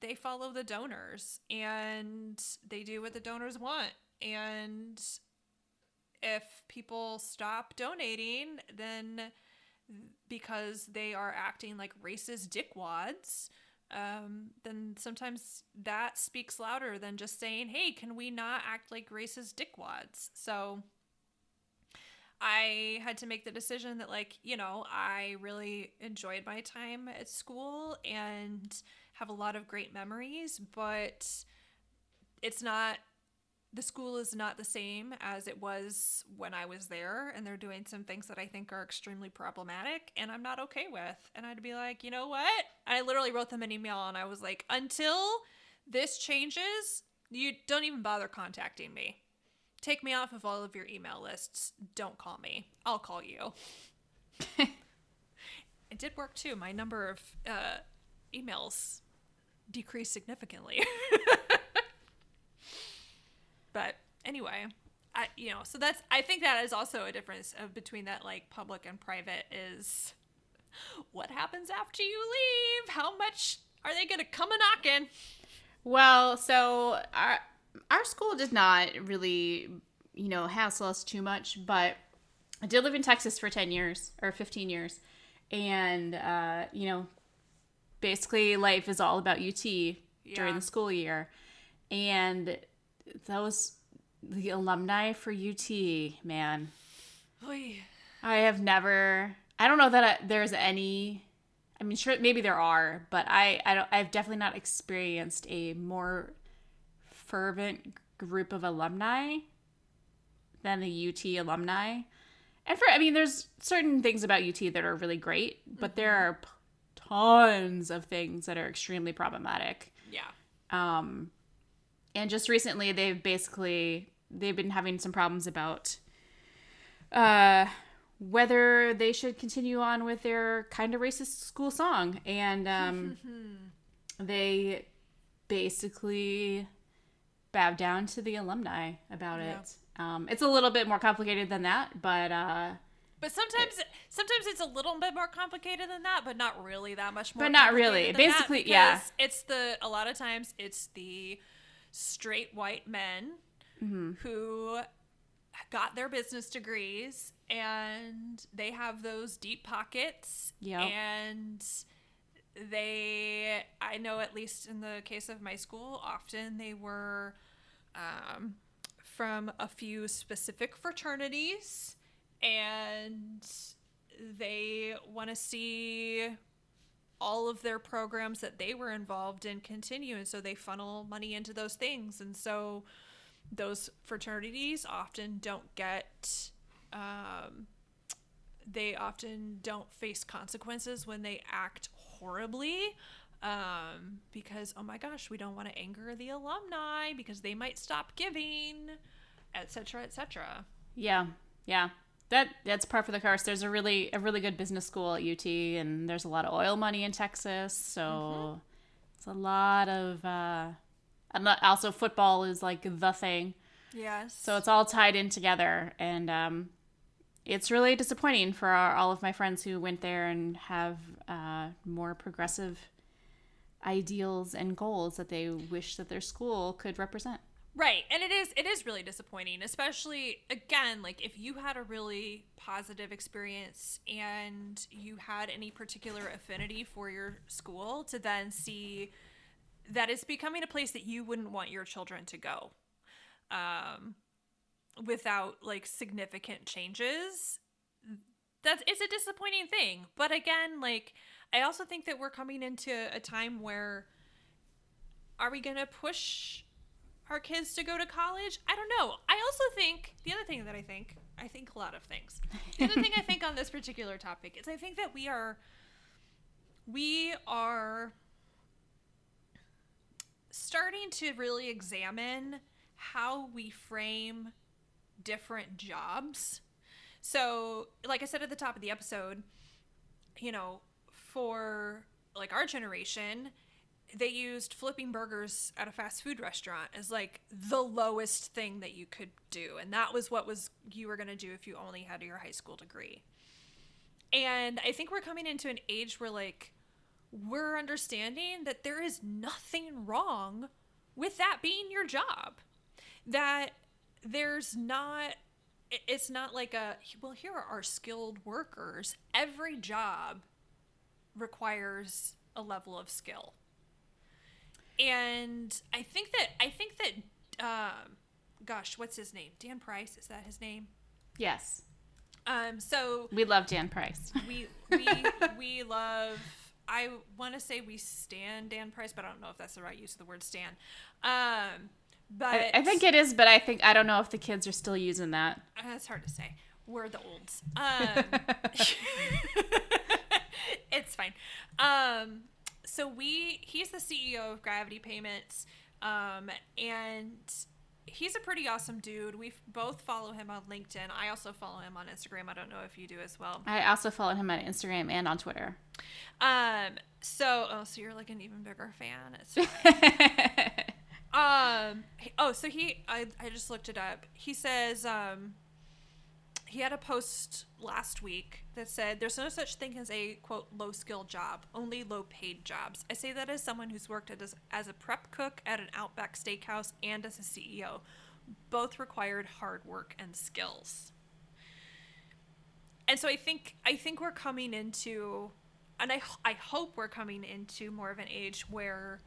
they follow the donors and they do what the donors want. And if people stop donating, then because they are acting like racist dickwads, um, then sometimes that speaks louder than just saying, hey, can we not act like racist dickwads? So I had to make the decision that, like, you know, I really enjoyed my time at school and have a lot of great memories, but it's not the school is not the same as it was when I was there, and they're doing some things that I think are extremely problematic, and I'm not okay with. And I'd be like, you know what? I literally wrote them an email, and I was like, until this changes, you don't even bother contacting me. Take me off of all of your email lists. Don't call me. I'll call you. [LAUGHS] it did work too. My number of uh, emails decreased significantly. [LAUGHS] but anyway, I you know, so that's I think that is also a difference of between that like public and private is what happens after you leave? How much are they going to come a knocking? Well, so our our school did not really, you know, hassle us too much, but I did live in Texas for 10 years or 15 years. And, uh, you know, basically life is all about UT Yeah. during the school year. And those, the alumni for UT, man, Oy. I have never. I don't know that I, there's any. I mean, sure, maybe there are, but I, I don't. I've definitely not experienced a more fervent group of alumni than the UT alumni. And for, I mean, there's certain things about UT that are really great, but there are p- tons of things that are extremely problematic. Yeah. Um, and just recently, they've basically they've been having some problems about uh, whether they should continue on with their kind of racist school song, and um, [LAUGHS] they basically bowed down to the alumni about Yeah. it. Um, it's a little bit more complicated than that, but uh, But sometimes, sometimes it's a little bit more complicated than that, but not really that much more. But not really. Basically, yeah. It's the a lot of times it's the straight white men Mm-hmm. who got their business degrees and they have those deep pockets. Yep. And they, I know at least in the case of my school, often they were um, from a few specific fraternities and they want to see all of their programs that they were involved in continue and so they funnel money into those things and so those fraternities often don't get um, they often don't face consequences when they act horribly um, because oh my gosh we don't want to anger the alumni because they might stop giving etc etc Yeah, yeah. That that's part for the course. There's a really a really good business school at UT, and there's a lot of oil money in Texas, so it's a lot of. Uh, and also, football is like the thing, yes so it's all tied in together, and um, it's really disappointing for our, all of my friends who went there and have uh, more progressive ideals and goals that they wish that their school could represent. Right. And it is it is really disappointing, especially again, like if you had a really positive experience and you had any particular affinity for your school to then see that it's becoming a place that you wouldn't want your children to go. Um without like significant changes. That's it's a disappointing thing. But again, like I also think that we're coming into a time where are we going to push our kids to go to college? I don't know. I also think the other thing that I think, I think a lot of things. The other thing I think on this particular topic is I think that we are we are starting to really examine how we frame different jobs. So, like I said at the top of the episode, you know, for like our generation, they used flipping burgers at a fast food restaurant as like the lowest thing that you could do. And that was what was you were going to do if you only had your high school degree. And i think we're coming into an age where like we're understanding that there is nothing wrong with that being your job. That there's not it's not like a well here are our skilled workers. Every job requires a level of skill and I think that I think that um, gosh, what's his name? Dan Price is that his name? Yes. Um, so We love Dan Price. [LAUGHS] we we we love. I want to say we stand Dan Price, but I don't know if that's the right use of the word stand. Um, but I, I think it is, but I think I don't know if the kids are still using that. Uh, It's hard to say. We're the olds. Um, [LAUGHS] [LAUGHS] it's fine. Um, so we he's the CEO of Gravity Payments, um, and he's a pretty awesome dude. We both follow him on LinkedIn. I also follow him on Instagram. I don't know if you do as well. I also follow him on Instagram and on Twitter. Um, so oh, so you're like an even bigger fan. [LAUGHS] Um. Oh, so he. I. I just looked it up. He says. Um. He had a post last week that said, "There's no such thing as a quote low skill job, only low paid jobs." I say that as someone who's worked as as a prep cook at an Outback Steakhouse and as a CEO. Both required hard work and skills. And so I think I think we're coming into, and I I hope we're coming into more of an age where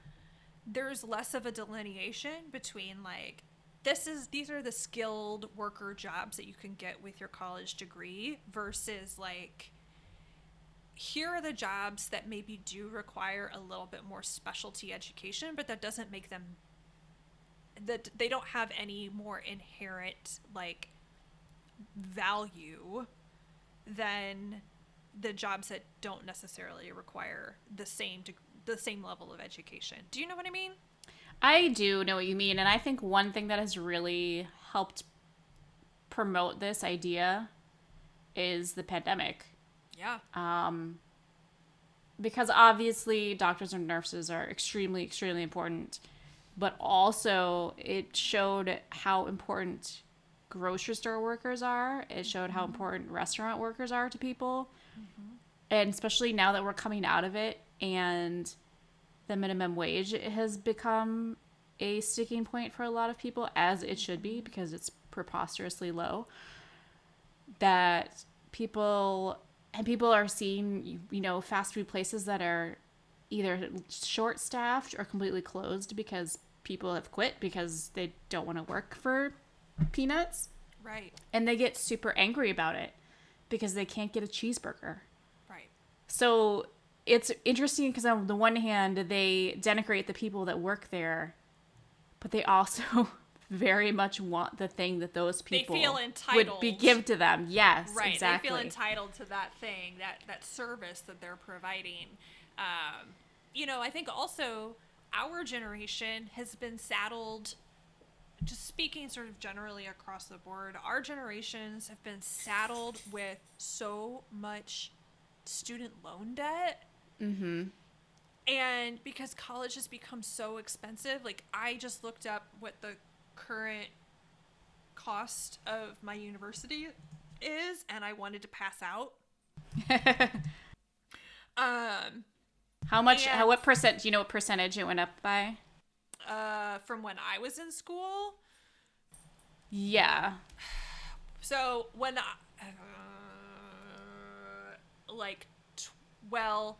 there's less of a delineation between like this is these are the skilled worker jobs that you can get with your college degree versus like here are the jobs that maybe do require a little bit more specialty education but that doesn't make them that they don't have any more inherent like value than the jobs that don't necessarily require the same deg- the same level of education. Do you know what I mean? I do know what you mean, and I think one thing that has really helped promote this idea is the pandemic. Yeah. Um, because obviously doctors and nurses are extremely, extremely important, but also it showed how important grocery store workers are. It showed how important restaurant workers are to people. And especially now that we're coming out of it and the minimum wage has become a sticking point for a lot of people, as it should be, because it's preposterously low. That people and people are seeing, you know, fast food places that are either short staffed or completely closed because people have quit because they don't want to work for peanuts Right. and they get super angry about it because they can't get a cheeseburger. Right. So it's interesting because on the one hand they denigrate the people that work there, but they also [LAUGHS] very much want the thing that those They people would be give to them. Yes, Right. exactly. They feel entitled to that thing, that that service that they're providing. Um, you know, I think also our generation has been saddled just speaking sort of generally across the board, our generations have been saddled with so much student loan debt. Mm-hmm. And because college has become so expensive, like I just looked up what the current cost of my university is and I wanted to pass out. [LAUGHS] Um how much? And- How what percent? Do you know what percentage it went up by? uh from when I was in school. Yeah. So when I, uh, like t- well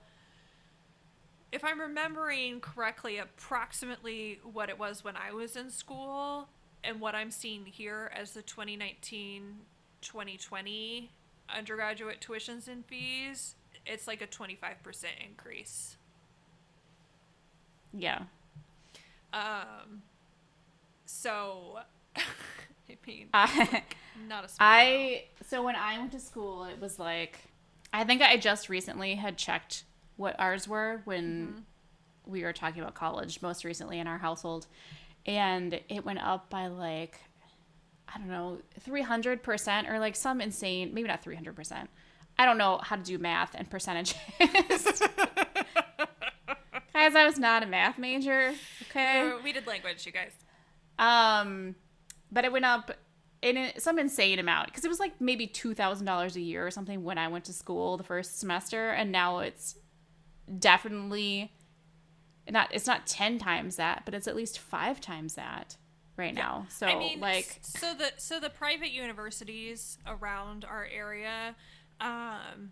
if I'm remembering correctly approximately what it was when I was in school and what I'm seeing here as the 2019 2020 undergraduate tuitions and fees it's like a 25% increase. Yeah. Um so [LAUGHS] I mean I, [LAUGHS] not a small. I so when I went to school, it was like I think I just recently had checked what ours were when we were talking about college most recently in our household, and it went up by like I don't know three hundred percent or like some insane maybe not three hundred percent. I don't know how to do math and percentages. [LAUGHS] Guys, I was not a math major. Okay. We did language, you guys. Um, but it went up in some insane amount because it was like maybe two thousand dollars a year or something when I went to school the first semester, and now it's definitely not. It's not ten times that, but it's at least five times that right now. So I mean, like, so the so the private universities around our area, um,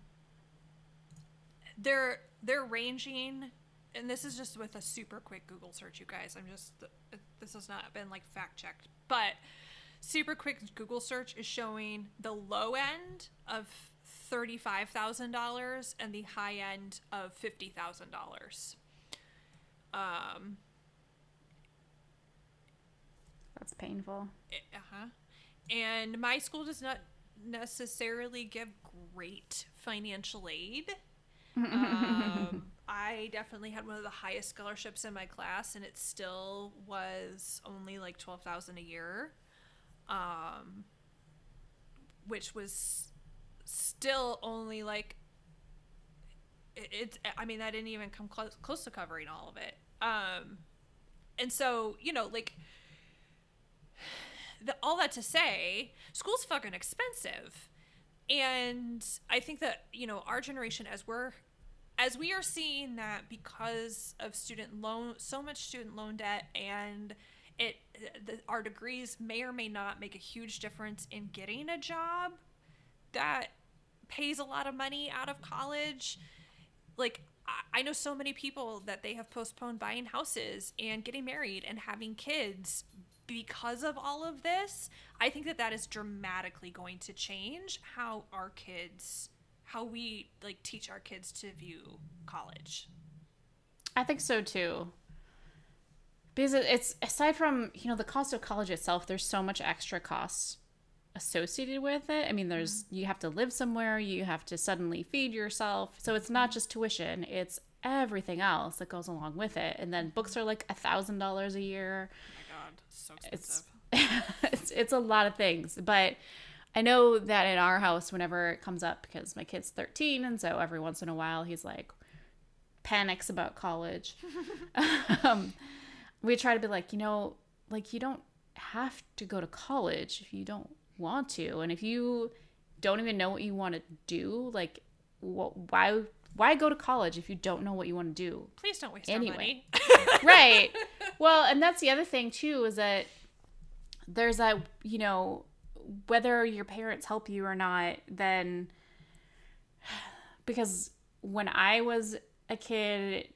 they're they're ranging and this is just with a super quick Google search, you guys. I'm just this has not been like fact checked, but super quick Google search is showing the low end of thirty-five thousand dollars and the high end of fifty thousand dollars. Um, That's painful. uh huh. And my school does not necessarily give great financial aid. [LAUGHS] um, I definitely had one of the highest scholarships in my class, and it still was only like twelve thousand a year, um, which was still only like it, it's. I mean, that didn't even come close close to covering all of it. Um, and so you know, like the, all that to say, school's fucking expensive. And I think that, you know, our generation as we're as we are seeing that because of student loan so much student loan debt and it the, our degrees may or may not make a huge difference in getting a job that pays a lot of money out of college like I know so many people that they have postponed buying houses and getting married and having kids because of all of this, I think that that is dramatically going to change how our kids, how we like teach our kids to view college. I think so too. Because it's aside from, you know, the cost of college itself, there's so much extra costs associated with it. I mean, there's mm-hmm. you have to live somewhere, you have to suddenly feed yourself. So it's not just tuition, it's everything else that goes along with it. And then books are like a thousand dollars a year Oh my god, so expensive. It's, [LAUGHS] it's it's a lot of things, but I know that in our house, whenever it comes up, because my kid's 13, and so every once in a while he's like panics about college. [LAUGHS] um, we try to be like, you know, like you don't have to go to college if you don't want to, and if you don't even know what you want to do, like, what, why why go to college if you don't know what you want to do? Please don't waste anyway. our money. [LAUGHS] [LAUGHS] right. Well, and that's the other thing too is that there's a you know, whether your parents help you or not, then because when I was a kid,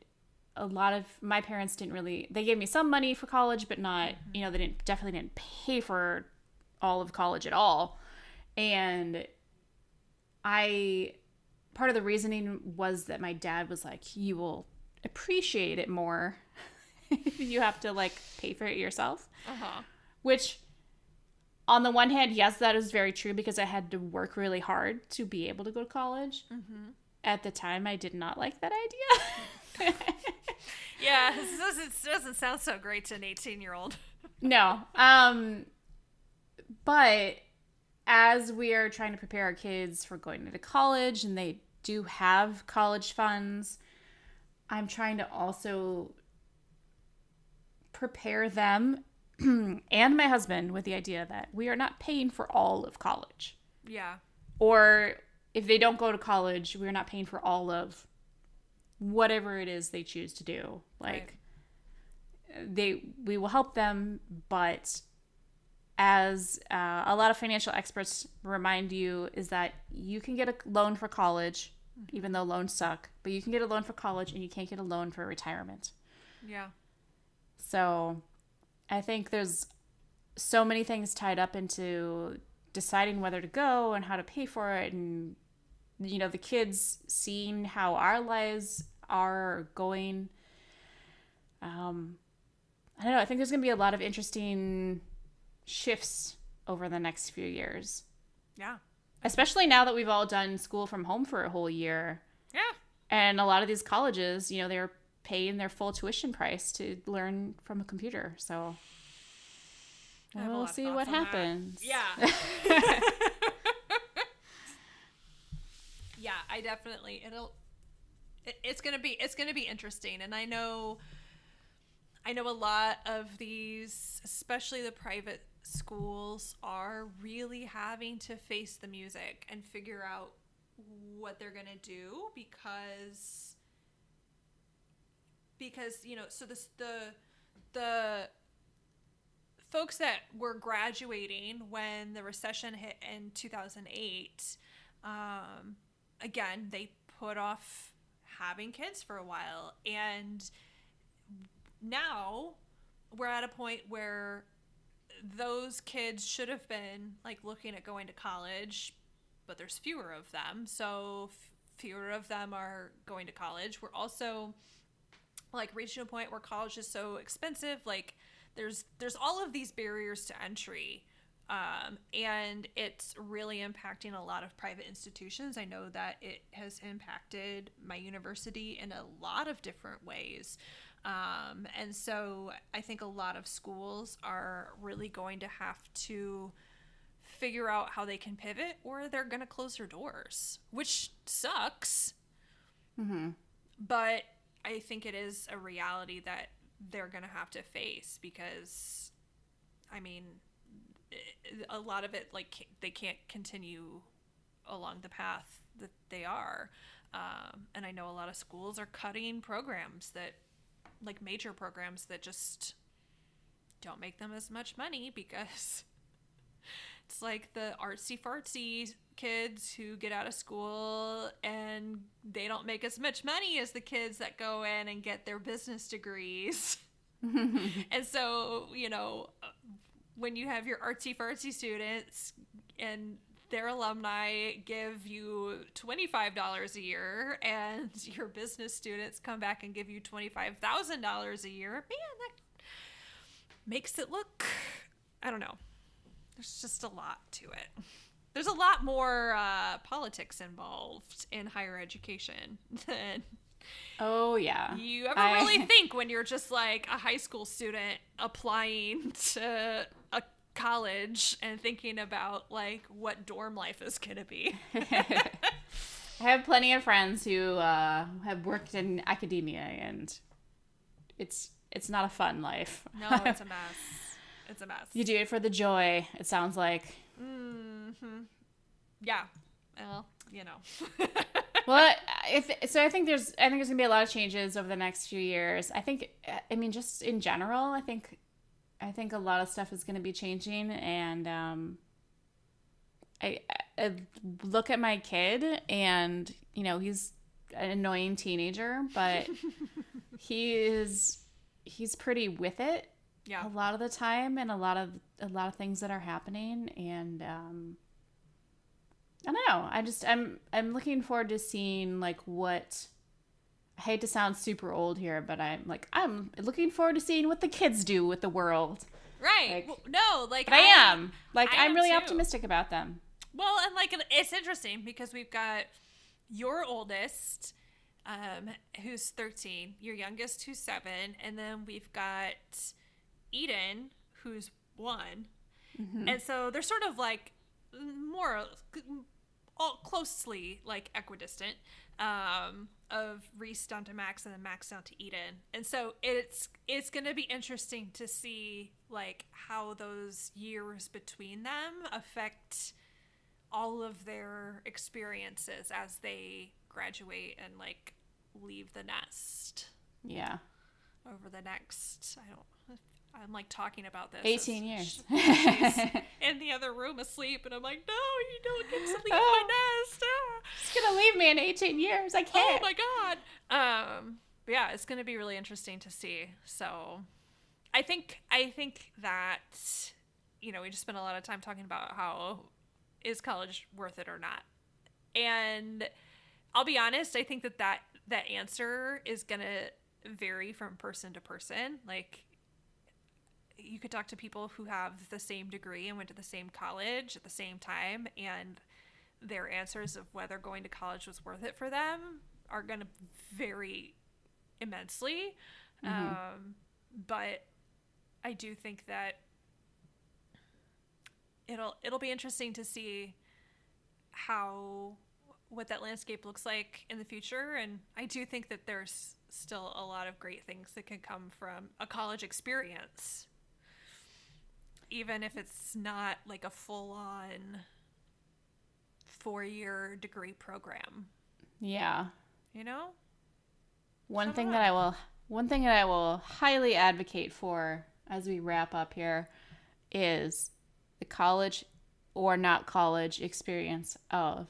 a lot of my parents didn't really they gave me some money for college, but not, mm-hmm. you know, they didn't definitely didn't pay for all of college at all. And I part of the reasoning was that my dad was like, you will appreciate it more [LAUGHS] if you have to like pay for it yourself. Uh-huh. Which on the one hand, yes, that is very true because I had to work really hard to be able to go to college. Mm-hmm. At the time, I did not like that idea. [LAUGHS] yeah, this doesn't, doesn't sound so great to an 18 year old. no. Um, but as we are trying to prepare our kids for going into college and they do have college funds, I'm trying to also prepare them [CLEARS THROAT] and my husband with the idea that we are not paying for all of college. Yeah. Or if they don't go to college, we're not paying for all of whatever it is they choose to do. Like right. they we will help them, but as uh, a lot of financial experts remind you is that you can get a loan for college even though loans suck but you can get a loan for college and you can't get a loan for retirement. Yeah. So I think there's so many things tied up into deciding whether to go and how to pay for it and you know the kids seeing how our lives are going. Um i don't know i think there's going to be a lot of interesting shifts over the next few years yeah especially now that we've all done school from home for a whole year yeah and a lot of these colleges you know they're paying their full tuition price to learn from a computer. So we'll see what happens. That. Yeah. [LAUGHS] yeah, I definitely it'll it, it's going to be it's going to be interesting and I know I know a lot of these especially the private schools are really having to face the music and figure out what they're going to do because because you know so this the the folks that were graduating when the recession hit in 2008 um, again they put off having kids for a while. And now we're at a point where those kids should have been like looking at going to college, but there's fewer of them. So f- fewer of them are going to college. We're also like reaching a point where college is so expensive. Like there's there's all of these barriers to entry. Um, and it's really impacting a lot of private institutions. I know that it has impacted my university in a lot of different ways. Um, and so I think a lot of schools are really going to have to figure out how they can pivot or they're going to close their doors, which sucks. Mm-hmm. But I think it is a reality that they're going to have to face because, I mean, a lot of it, like, they can't continue along the path that they are. Um, and I know a lot of schools are cutting programs that like major programs that just don't make them as much money because [LAUGHS] it's like the artsy fartsy kids who get out of school and they don't make as much money as the kids that go in and get their business degrees. [LAUGHS] and so, you know, when you have your artsy fartsy students and their alumni give you $25 a year and [LAUGHS] your business students come back and give you $25,000 a year, man, that makes it look, I don't know. There's just a lot to it. There's a lot more uh, politics involved in higher education [LAUGHS] than Oh yeah. you ever I- really [LAUGHS] think when you're just like a high school student applying to college and thinking about like what dorm life is gonna be. [LAUGHS] [LAUGHS] I have plenty of friends who uh, have worked in academia, and it's it's not a fun life. No, [LAUGHS] it's a mess. It's a mess. you do it for the joy. It sounds like. Mm-hmm. Yeah. Well, you know. well, if so, I think there's I think there's gonna be a lot of changes over the next few years. I think I mean just in general, I think I think a lot of stuff is gonna be changing, and um, I, I look at my kid, and you know he's an annoying teenager, but [LAUGHS] he is he's pretty with it yeah. a lot of the time and a lot of a lot of things that are happening and um I don't know. I just I'm I'm looking forward to seeing like what I hate to sound super old here, but I'm like I'm looking forward to seeing what the kids do with the world. Right. Like- Well, no, like But I am like I I'm am really too. optimistic about them. Well, and like it's interesting because we've got your oldest, um, who's thirteen, your youngest who's seven, and then we've got Eden, who's one, and so they're sort of like more all closely like equidistant um, of Reese down to Max and then Max down to Eden, and so it's it's going to be interesting to see like how those years between them affect all of their experiences as they graduate and like leave the nest Yeah. over the next I don't I'm like talking about this 18 as- years. [LAUGHS] she's in the other room asleep and I'm like no you don't get to leave Oh. my nest ah. He's going to leave me in 18 years. I oh can't. Oh my god um yeah it's gonna be really interesting to see so I think I think that you know we just spent a lot of time talking about how is college worth it or not and I'll be honest I think that that that answer is gonna vary from person to person like you could talk to people who have the same degree and went to the same college at the same time and their answers of whether going to college was worth it for them are going to vary immensely. Um, but i do think that it'll it'll be interesting to see how what that landscape looks like in the future and i do think that there's still a lot of great things that can come from a college experience even if it's not like a full-on four-year degree program Yeah. you know One Shut thing up. that I will one thing that I will highly advocate for as we wrap up here is the college or not college experience of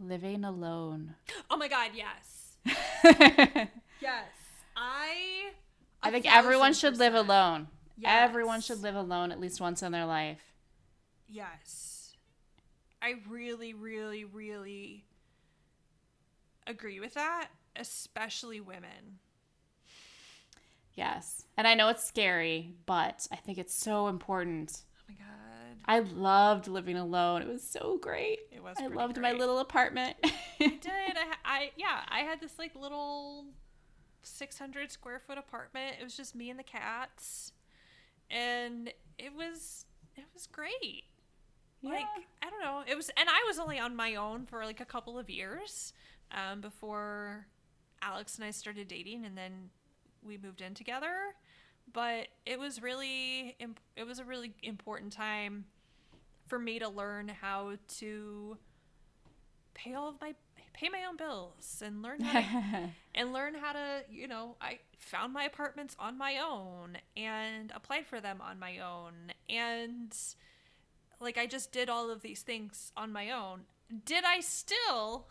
living alone. oh my god yes [LAUGHS] Yes. I I think everyone should live percent. Alone. Everyone should live alone at least once in their life. Yes. I really, really, really agree with that, especially women. Yes. And I know it's scary, but I think it's so important. Oh my god. I loved living alone. It was so great. It was I loved my little apartment. [LAUGHS] did. I, I yeah, I had this like little 600 square foot apartment. It was just me and the cats. And it was it was great. Like I don't know. It was and I was only on my own for like a couple of years um, before Alex and I started dating and then we moved in together. But it was really imp- it was a really important time for me to learn how to pay all of my pay my own bills and learn how to, [LAUGHS] and learn how to you know i found my apartments on my own and applied for them on my own. And like i just did all of these things on my own. Did i still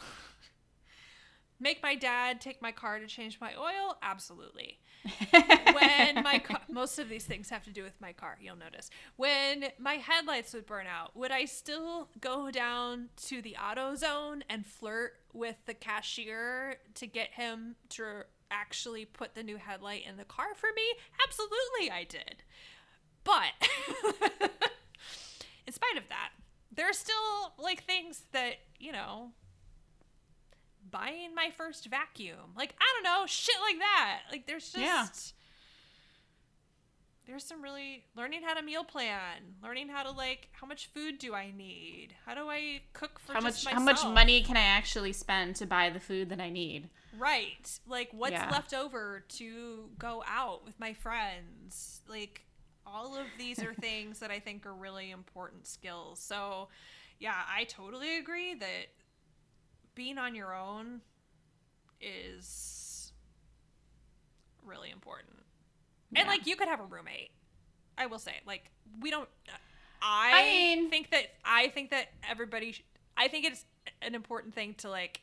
make my dad take my car to change my oil? Absolutely. [LAUGHS] When my car, most of these things have to do with my car you'll notice. When my headlights would burn out would i still go down to the AutoZone and flirt with the cashier to get him to actually put the new headlight in the car for me? Absolutely i did. But [LAUGHS] in spite of that there's still like things that you know buying my first vacuum. Like, I don't know, shit like that. Like, there's just. Yeah. There's some really learning how to meal plan, learning how to like how much food do I need? How do I cook for how much how much money can I actually spend to buy the food that I need? Right. Like what's Yeah. left over to go out with my friends? Like all of these are [LAUGHS] things that I think are really important skills. So, yeah, I totally agree that being on your own is really important. And like you could have a roommate. I will say, like we don't I, I mean- think that I think that everybody sh- I think it's an important thing to like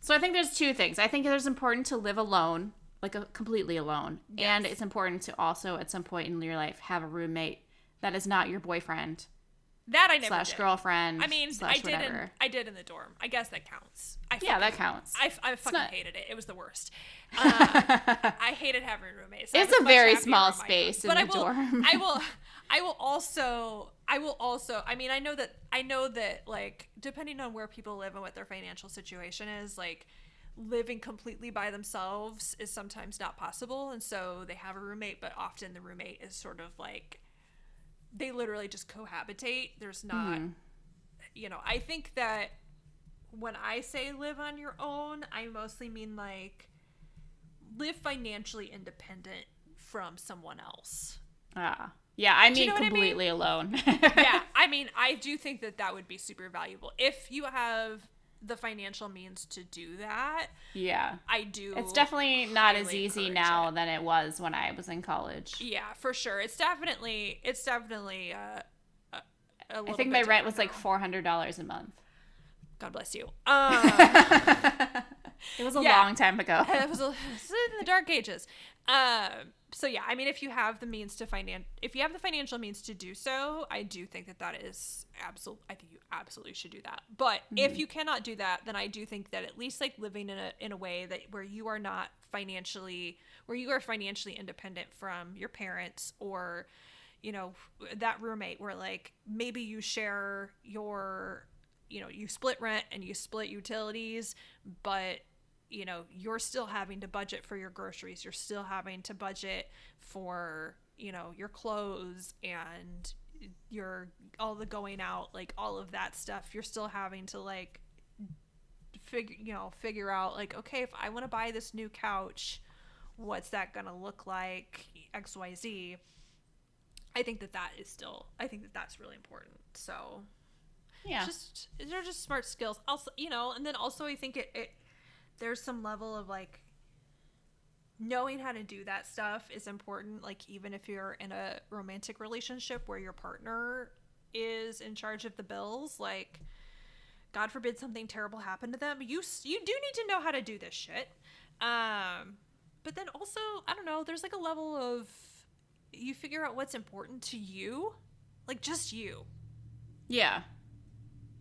So I think there's two things. I think it's important to live alone, like a, completely alone, and it's important to also at some point in your life have a roommate that is not your boyfriend that I never slash did. girlfriend. I mean, I did in. I did in the dorm. I guess that counts. I yeah, that counts. I, I fucking not- hated it. It was the worst. [LAUGHS] Uh, I hated having roommates. I It's a very small space in but the I will, dorm. I [LAUGHS] will. I will also. I will also. I mean, I know that. I know that. Like, depending on where people live and what their financial situation is, like living completely by themselves is sometimes not possible and so they have a roommate but often the roommate is sort of like they literally just cohabitate there's not Mm-hmm. you know, I think that when I say live on your own, I mostly mean like live financially independent from someone else. Ah. Yeah, I you know what I mean? completely alone. yeah, [LAUGHS] I mean, I do think that that would be super valuable. If you have the financial means to do that, yeah. I do. It's definitely not as easy now it. than it was when I was in college. Yeah, for sure. It's definitely, it's definitely, uh, a, a I little I think my rent was different like four hundred dollars a month. God bless you. [LAUGHS] Um, It was a Yeah. long time ago. [LAUGHS] it was, a, [LAUGHS] it was in the dark ages. Um, so yeah, I mean, if you have the means to finance, if you have the financial means to do so, I do think that that is absolute. I think you absolutely should do that. But if mm-hmm. you cannot do that, then I do think that at least like living in a in a way that where you are not financially, where you are financially independent from your parents or, you know, that roommate, where like maybe you share your you know you split rent and you split utilities but you know you're still having to budget for your groceries you're still having to budget for you know your clothes and your all the going out like all of that stuff. You're still having to like figure you know figure out like okay if i want to buy this new couch what's that going to look like xyz i think that that is still i think that that's really important. So Yeah. just they're just smart skills. Also you know and then also i think it, it there's some level of like knowing how to do that stuff is important like even if you're in a romantic relationship where your partner is in charge of the bills like God forbid something terrible happened to them, you you do need to know how to do this shit. Um, but then also, I don't know. There's like a level of you figure out what's important to you, like just you, Yeah.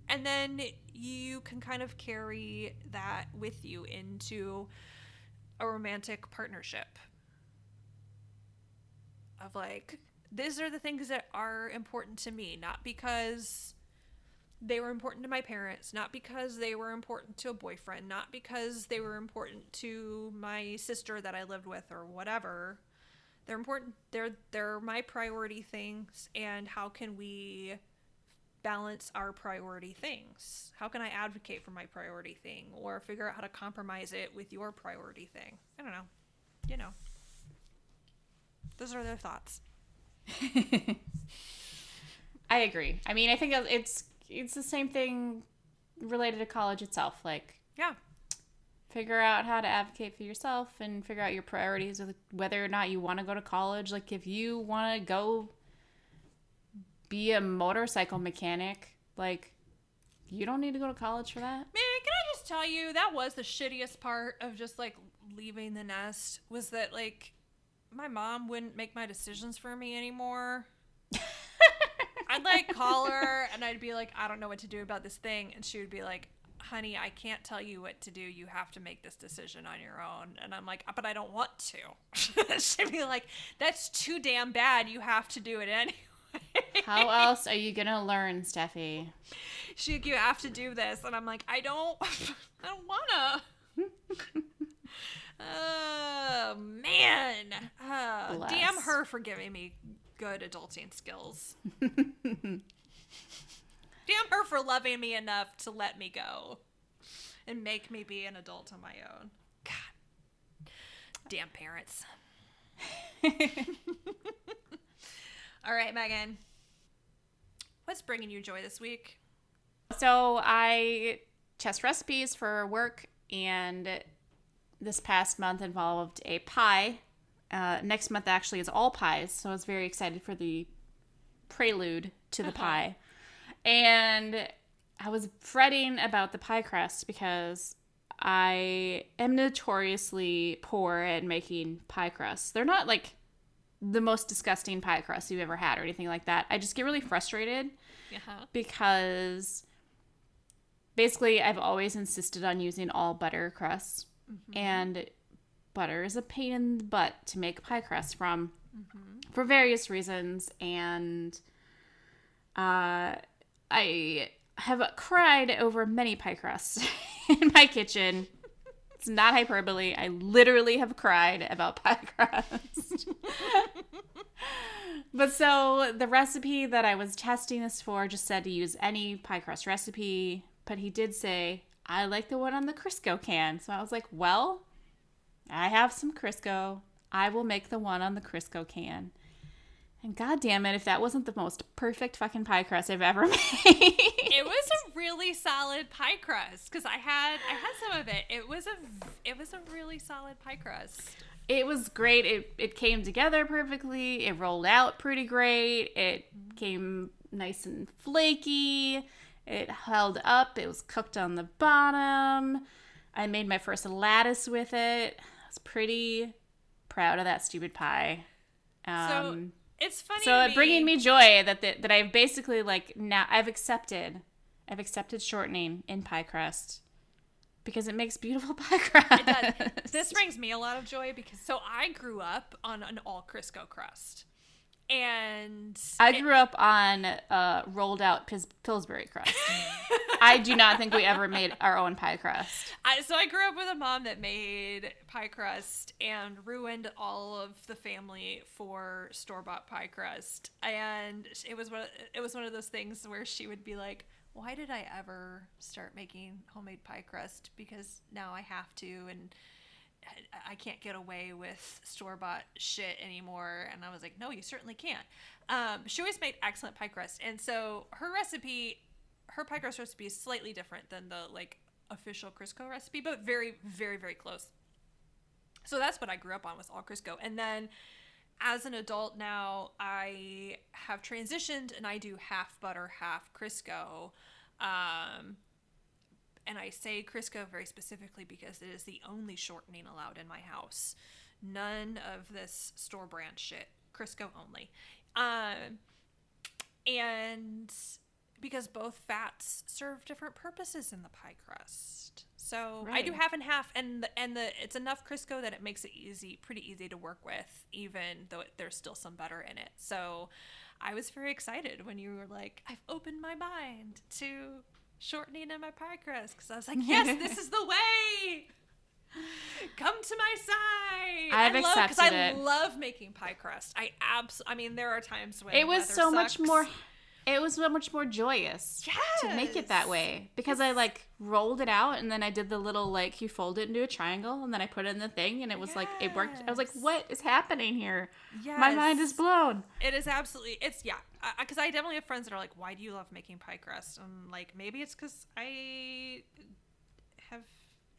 and then you can kind of carry that with you into a romantic partnership of like these are the things that are important to me not because they were important to my parents not because they were important to a boyfriend not because they were important to my sister that I lived with or whatever. They're important they're they're my priority things and how can we balance our priority things how can i advocate for my priority thing or figure out how to compromise it with your priority thing i don't know you know those are their thoughts [LAUGHS] I agree. I mean, I think it's it's the same thing related to college itself. Like, yeah figure out how to advocate for yourself and figure out your priorities with whether or not you want to go to college. Like, if you want to go be a motorcycle mechanic, like, you don't need to go to college for that. Man, can I just tell you that was the shittiest part of just like leaving the nest was that like my mom wouldn't make my decisions for me anymore. [LAUGHS] I'd like call her and I'd be like, I don't know what to do about this thing, and she would be like, Honey, I can't tell you what to do. You have to make this decision on your own. And I'm like, but I don't want to. [LAUGHS] She'd be like, That's too damn bad. You have to do it anyway. How else are you gonna learn, Steffi? she you have to do this and i'm like i don't [LAUGHS] i don't wanna. [LAUGHS] Oh man. Uh, damn her for giving me good adulting skills. [LAUGHS] Damn her for loving me enough to let me go and make me be an adult on my own. God. Damn parents all right megan what's bringing you joy this week So I test recipes for work, and this past month involved a pie. Uh, next month actually is all pies, so I was very excited for the prelude to the [LAUGHS] pie. And I was fretting about the pie crust because I am notoriously poor at making pie crusts. They're not like the most disgusting pie crust you've ever had or anything like that. I just get really frustrated uh-huh. because basically I've always insisted on using all butter crusts, and butter is a pain in the butt to make pie crust from for various reasons, and uh, I have cried over many pie crusts [LAUGHS] in my kitchen. It's not hyperbole. I literally have cried about [LAUGHS] pie crust. [LAUGHS] But so the recipe that I was testing this for just said to use any pie crust recipe, but he did say, I like the one on the Crisco can. So I was like, well, I have some Crisco. I will make the one on the Crisco can. And god damn it, if that wasn't the most perfect fucking pie crust I've ever [LAUGHS] made. It was a really solid pie crust because I had I had some of it. It was a it was a really solid pie crust. it was great. It it came together perfectly. It rolled out pretty great. It came nice and flaky. It held up. It was cooked on the bottom. I made my first lattice with it. I was pretty proud of that stupid pie. Um, It's funny. so it bringing me joy that the, that I've basically like now I've accepted I've accepted shortening in pie crust because it makes beautiful pie [LAUGHS] crust. It does. This brings me a lot of joy because so I grew up on an all Crisco crust, and I grew up on uh, rolled out Pis- Pillsbury crust. [LAUGHS] I do not think we ever made our own pie crust. I, so I grew up with a mom that made pie crust and ruined all of the family for store bought pie crust. And it was one. It was one of those things where she would be like, "Why did I ever start making homemade pie crust? Because now I have to, and I- can't get away with store bought shit anymore." And I was like, "No, you certainly can't." Um, she always made excellent pie crust, and so her recipe her pie crust recipe is slightly different than the like official Crisco recipe, but very, very, very close. So that's what I grew up on was all Crisco. And then as an adult now, I have transitioned and I do half butter, half Crisco. Um, and I say Crisco very specifically because it is the only shortening allowed in my house. None of this store brand shit. Crisco only. Um, and because both fats serve different purposes in the pie crust. So I do half and half, and the, and the it's enough Crisco that it makes it easy, pretty easy to work with, even though it, there's still some butter in it. So I was very excited when you were like, "I've opened my mind to shortening in my pie crust," because I was like, "Yes, this is the way." Come to my side. I've I love because accepted I it. love making pie crust. I abs. I mean, there are times when It was so much more. It was so much more joyous to make it that way because I like rolled it out and then I did the little like you fold it into a triangle and then I put it in the thing and it was like it worked. I was like, what is happening here? My mind is blown. It is absolutely. It's yeah. Because I definitely have friends that are like, "Why do you love making pie crust?" And like, maybe it's because I have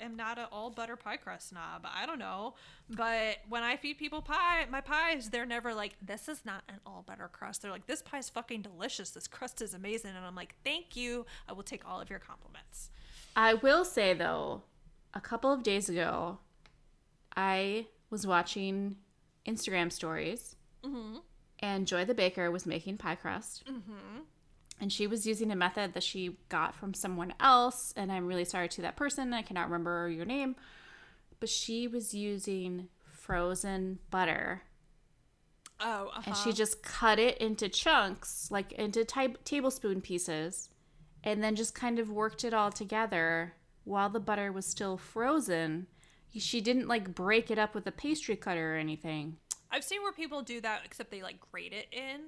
am not an all butter pie crust snob. I don't know. But when I feed people pie, my pies, they're never like, "This is not an all butter crust." They're like, "This pie is fucking delicious. This crust is amazing." And I'm like, "Thank you. I will take all of your compliments." I will say though, a couple of days ago, I was watching Instagram stories, mm-hmm. and Joy the baker was making pie crust, mm-hmm. And she was using a method that she got from someone else. And I'm really sorry to that person. I cannot remember your name, but she was using frozen butter Oh, uh-huh. and she just cut it into chunks, like into ty- tablespoon pieces, and then just kind of worked it all together while the butter was still frozen. She didn't like break it up with a pastry cutter or anything. I've seen where people do that, except they like grate it in.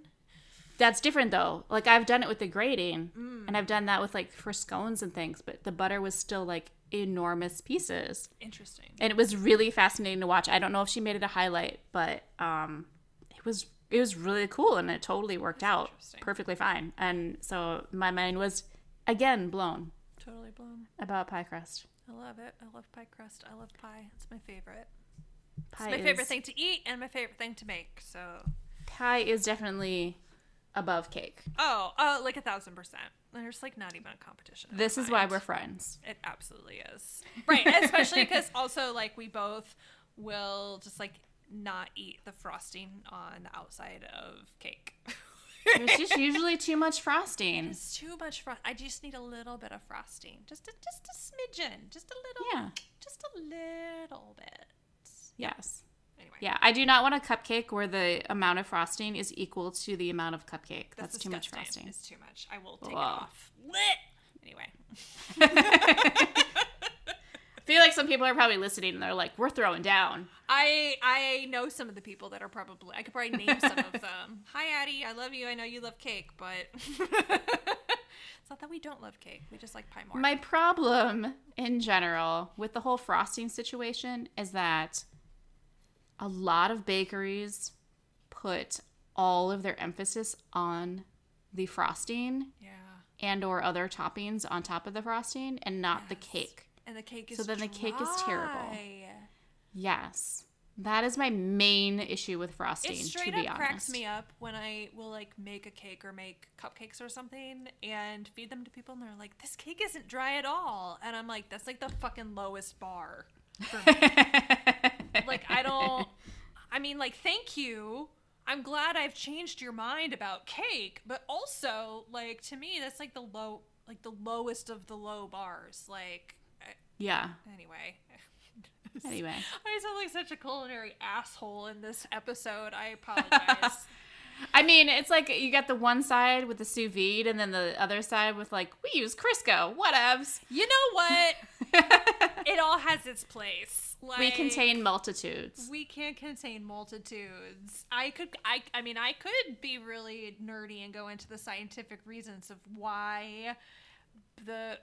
That's different though. Like I've done it with the grating, and I've done that with like for scones and things, but the butter was still like enormous pieces. Interesting. and it was really fascinating to watch. I don't know if she made it a highlight, but um, it was it was really cool, and it totally worked out perfectly fine. And so my mind was again blown Totally blown. about pie crust. I love it. I love pie crust. I love pie. It's my favorite. Pie it's my favorite thing to eat and my favorite thing to make. So, Pie is definitely above cake. oh, uh, like a thousand percent. There's like not even a competition. This is why we're friends. It absolutely is. Right. Especially because [LAUGHS] also like we both will just like not eat the frosting on the outside of cake. There's just [LAUGHS] usually too much frosting. It's too much frost. I just need a little bit of frosting, just a, just a smidgen, just a little, Yeah. just a little bit. Yes. Anyway, Yeah, I do not want a cupcake where the amount of frosting is equal to the amount of cupcake. That's, too much frosting. It's too much. I will take it off. Lit. [LAUGHS] Anyway, I feel like some people are probably listening and they're like, "We're throwing down." I I know some of the people that are probably I could probably name some of [LAUGHS] them. Hi Addie, I love you. I know you love cake, but [LAUGHS] it's not that we don't love cake. We just like pie more. My problem in general with the whole frosting situation is that a lot of bakeries put all of their emphasis on the frosting yeah, and or other toppings on top of the frosting and not the cake. and the cake is So then the cake is terrible. Yes. That is my main issue with frosting, It to straight be up honest. cracks me up when I will like make a cake or make cupcakes or something and feed them to people and they're like, "This cake isn't dry at all," and I'm like, "That's like the fucking lowest bar." For me. [LAUGHS] like I don't. I mean, like, thank you. I'm glad I've changed your mind about cake, but also, like, to me, that's like the low, like the lowest of the low bars. Like, yeah. anyway. [LAUGHS] Anyway. I sound like such a culinary asshole in this episode. I apologize. [LAUGHS] I mean, it's like you got the one side with the sous vide and then the other side with like, we use Crisco, whatevs. you know what? [LAUGHS] It all has its place. Like, we contain multitudes. We can't contain multitudes. I could, I, I mean, I could be really nerdy and go into the scientific reasons of why the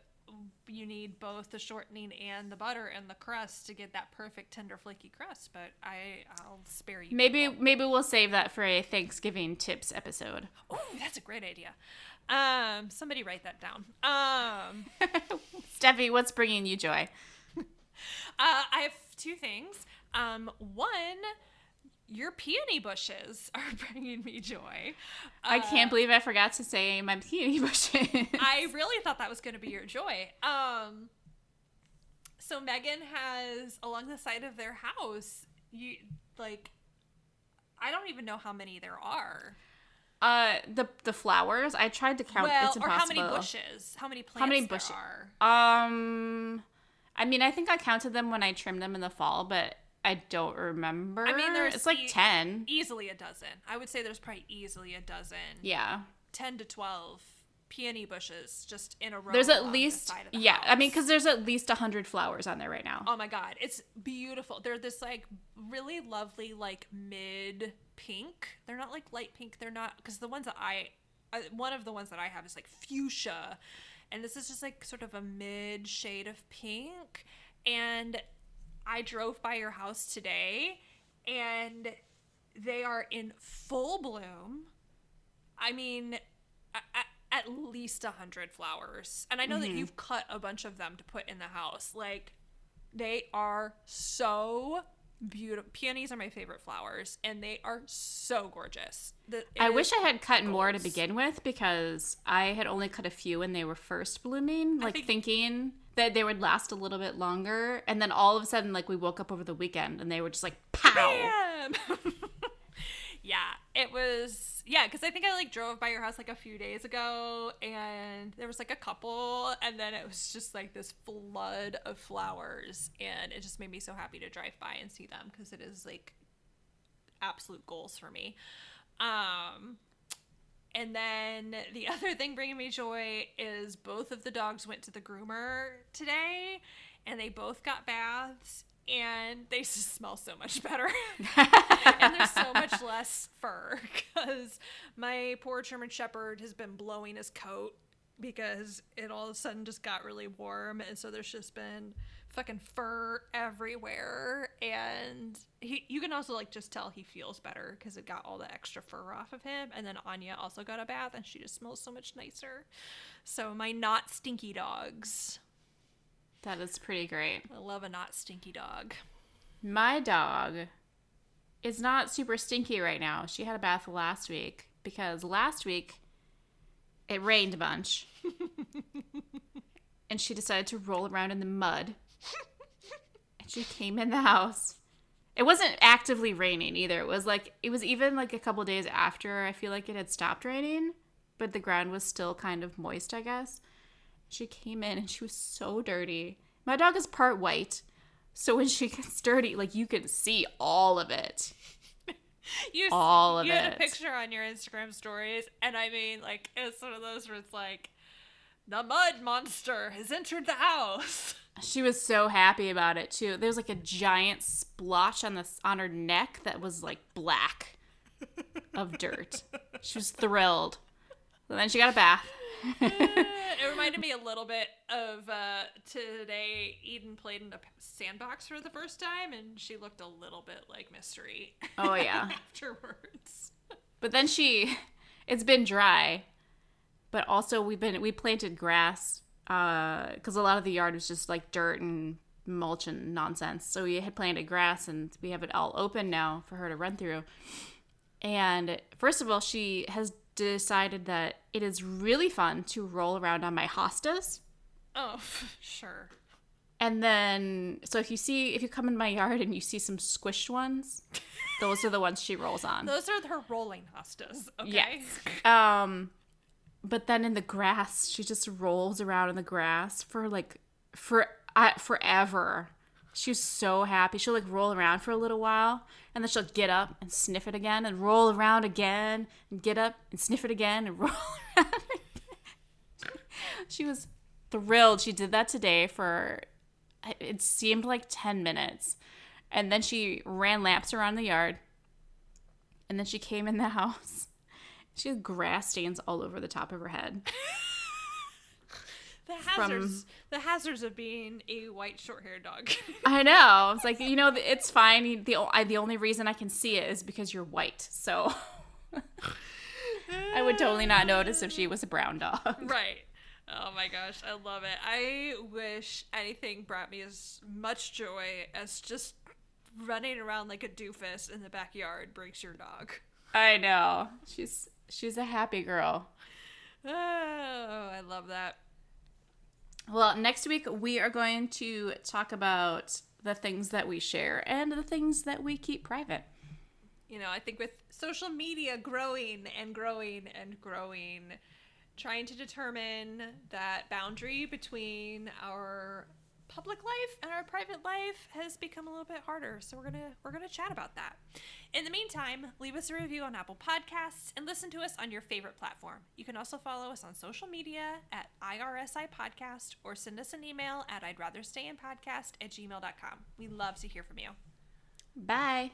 you need both the shortening and the butter and the crust to get that perfect tender flaky crust. But I, I'll spare you. Maybe maybe we'll save that for a Thanksgiving tips episode. Oh, that's a great idea. Um, somebody write that down. Um, [LAUGHS] Steffi, what's bringing you joy? Uh, I have two things. Um, one, your peony bushes [LAUGHS] are bringing me joy. I Uh, can't believe I forgot to say my peony [LAUGHS] bushes. I really thought that was going to be your joy. Um, So Megan has along the side of their house, you like I don't even know how many there are. Uh, the the flowers. I tried to count. well, it's or how many bushes? How many plants How many bushes? are? Um, I mean, I think I counted them when I trimmed them in the fall, but I don't remember. I mean, there's it's like e- ten. Easily a dozen. I would say there's probably easily a dozen. Yeah, 10 to 12 peony bushes just in a row. there's at the least of the yeah. I mean, because there's at least a hundred flowers on there right now. Oh my god, it's beautiful. They're this like really lovely like mid pink. They're not like light pink. They're not because the ones that I, I one of the ones that I have is like fuchsia, and this is just like sort of a mid shade of pink. And I drove by your house today, and they are in full bloom. I mean, at, at least a hundred flowers, and I know that mm-hmm. you've cut a bunch of them to put in the house. Like, they are so beautiful. Peonies are my favorite flowers, and they are so gorgeous. The, I wish I had cut more to begin with because I had only cut a few when they were first blooming, like think- thinking that they would last a little bit longer. And then all of a sudden, like we woke up over the weekend and they were just like pow. [LAUGHS] Yeah, it was. Yeah, because I think I like drove by your house like a few days ago, and there was like a couple, and then it was just like this flood of flowers, and it just made me so happy to drive by and see them because it is like absolute goals for me. Um, and then the [LAUGHS] other thing bringing me joy is both of the dogs went to the groomer today, and they both got baths, and they just smell so much better. [LAUGHS] [LAUGHS] and there's so much less fur [LAUGHS] because my poor German Shepherd has been blowing his coat because it all of a sudden just got really warm, and so there's just been fucking fur everywhere, and he you can also like just tell he feels better because it got all the extra fur off of him, and then Anya also got a bath, and she just smells so much nicer. So my not stinky dogs, That is pretty great. I love a not stinky dog. My dog is not super stinky right now. She had a bath last week because last week it rained a bunch. [LAUGHS] and she decided to roll around in the mud. and she came in the house. It wasn't actively raining either. It was like it was even like a couple days after I feel like it had stopped raining, but the ground was still kind of moist, I guess. She came in and she was so dirty. My dog is part white. So when she [LAUGHS] gets dirty, like you can see all of it. [LAUGHS] You, All of it. you had a picture on your Instagram stories, and I mean, like, it's one of those where it's like, the mud monster has entered the house. [LAUGHS] She was so happy about it too. There was like a giant splotch on this on her neck that was like black of dirt. She was thrilled. And then she got a bath. It reminded me a little bit of uh, today. Eden played in a sandbox for the first time, and she looked a little bit like Mystery Oh yeah. [LAUGHS] afterwards. But then she it's been dry. But also we've been we planted grass uh cuz a lot of the yard was just like dirt and mulch and nonsense. So we had planted grass and we have it all open now for her to run through. And first of all, she has decided that it is really fun to roll around on my hostas. Oh, [LAUGHS] sure. And then, so if you see, if you come in my yard and you see some squished ones, those are the ones she rolls on. Those are her rolling hostas. Okay. Yes. [LAUGHS] Um, but then in the grass, she just rolls around in the grass for like for uh, forever. She was so happy. She'll like roll around for a little while, and then she'll get up and sniff it again, and roll around again, and get up and sniff it again, and [LAUGHS] roll around. Again. she was thrilled. She did that today for it seemed like ten minutes, and then she ran laps around the yard, and then she came in the [LAUGHS] house. She had grass stains all over the top of her head. [LAUGHS] The hazards, the hazards of being a white short-haired dog. [LAUGHS] I know. It's like you know, it's fine. The I, the only reason I can see it is because you're white. So [LAUGHS] I would totally not notice if she was a brown dog. right. Oh my gosh, I love it. I wish anything brought me as much joy as just running around like a doofus in the backyard brings your dog. I know. She's she's a happy girl. Oh, I love that. Well, next week we are going to talk about the things that we share and the things that we keep private. You know, I think with social media growing and growing and growing, trying to determine that boundary between our public life and our private life has become a little bit harder. So we're gonna we're gonna chat about that. In the meantime, leave us a review on Apple Podcasts and listen to us on your favorite platform. You can also follow us on social media at IRSI Podcast or send us an email at I'd rather stay in podcast at gmail.com. We love to hear from you. Bye.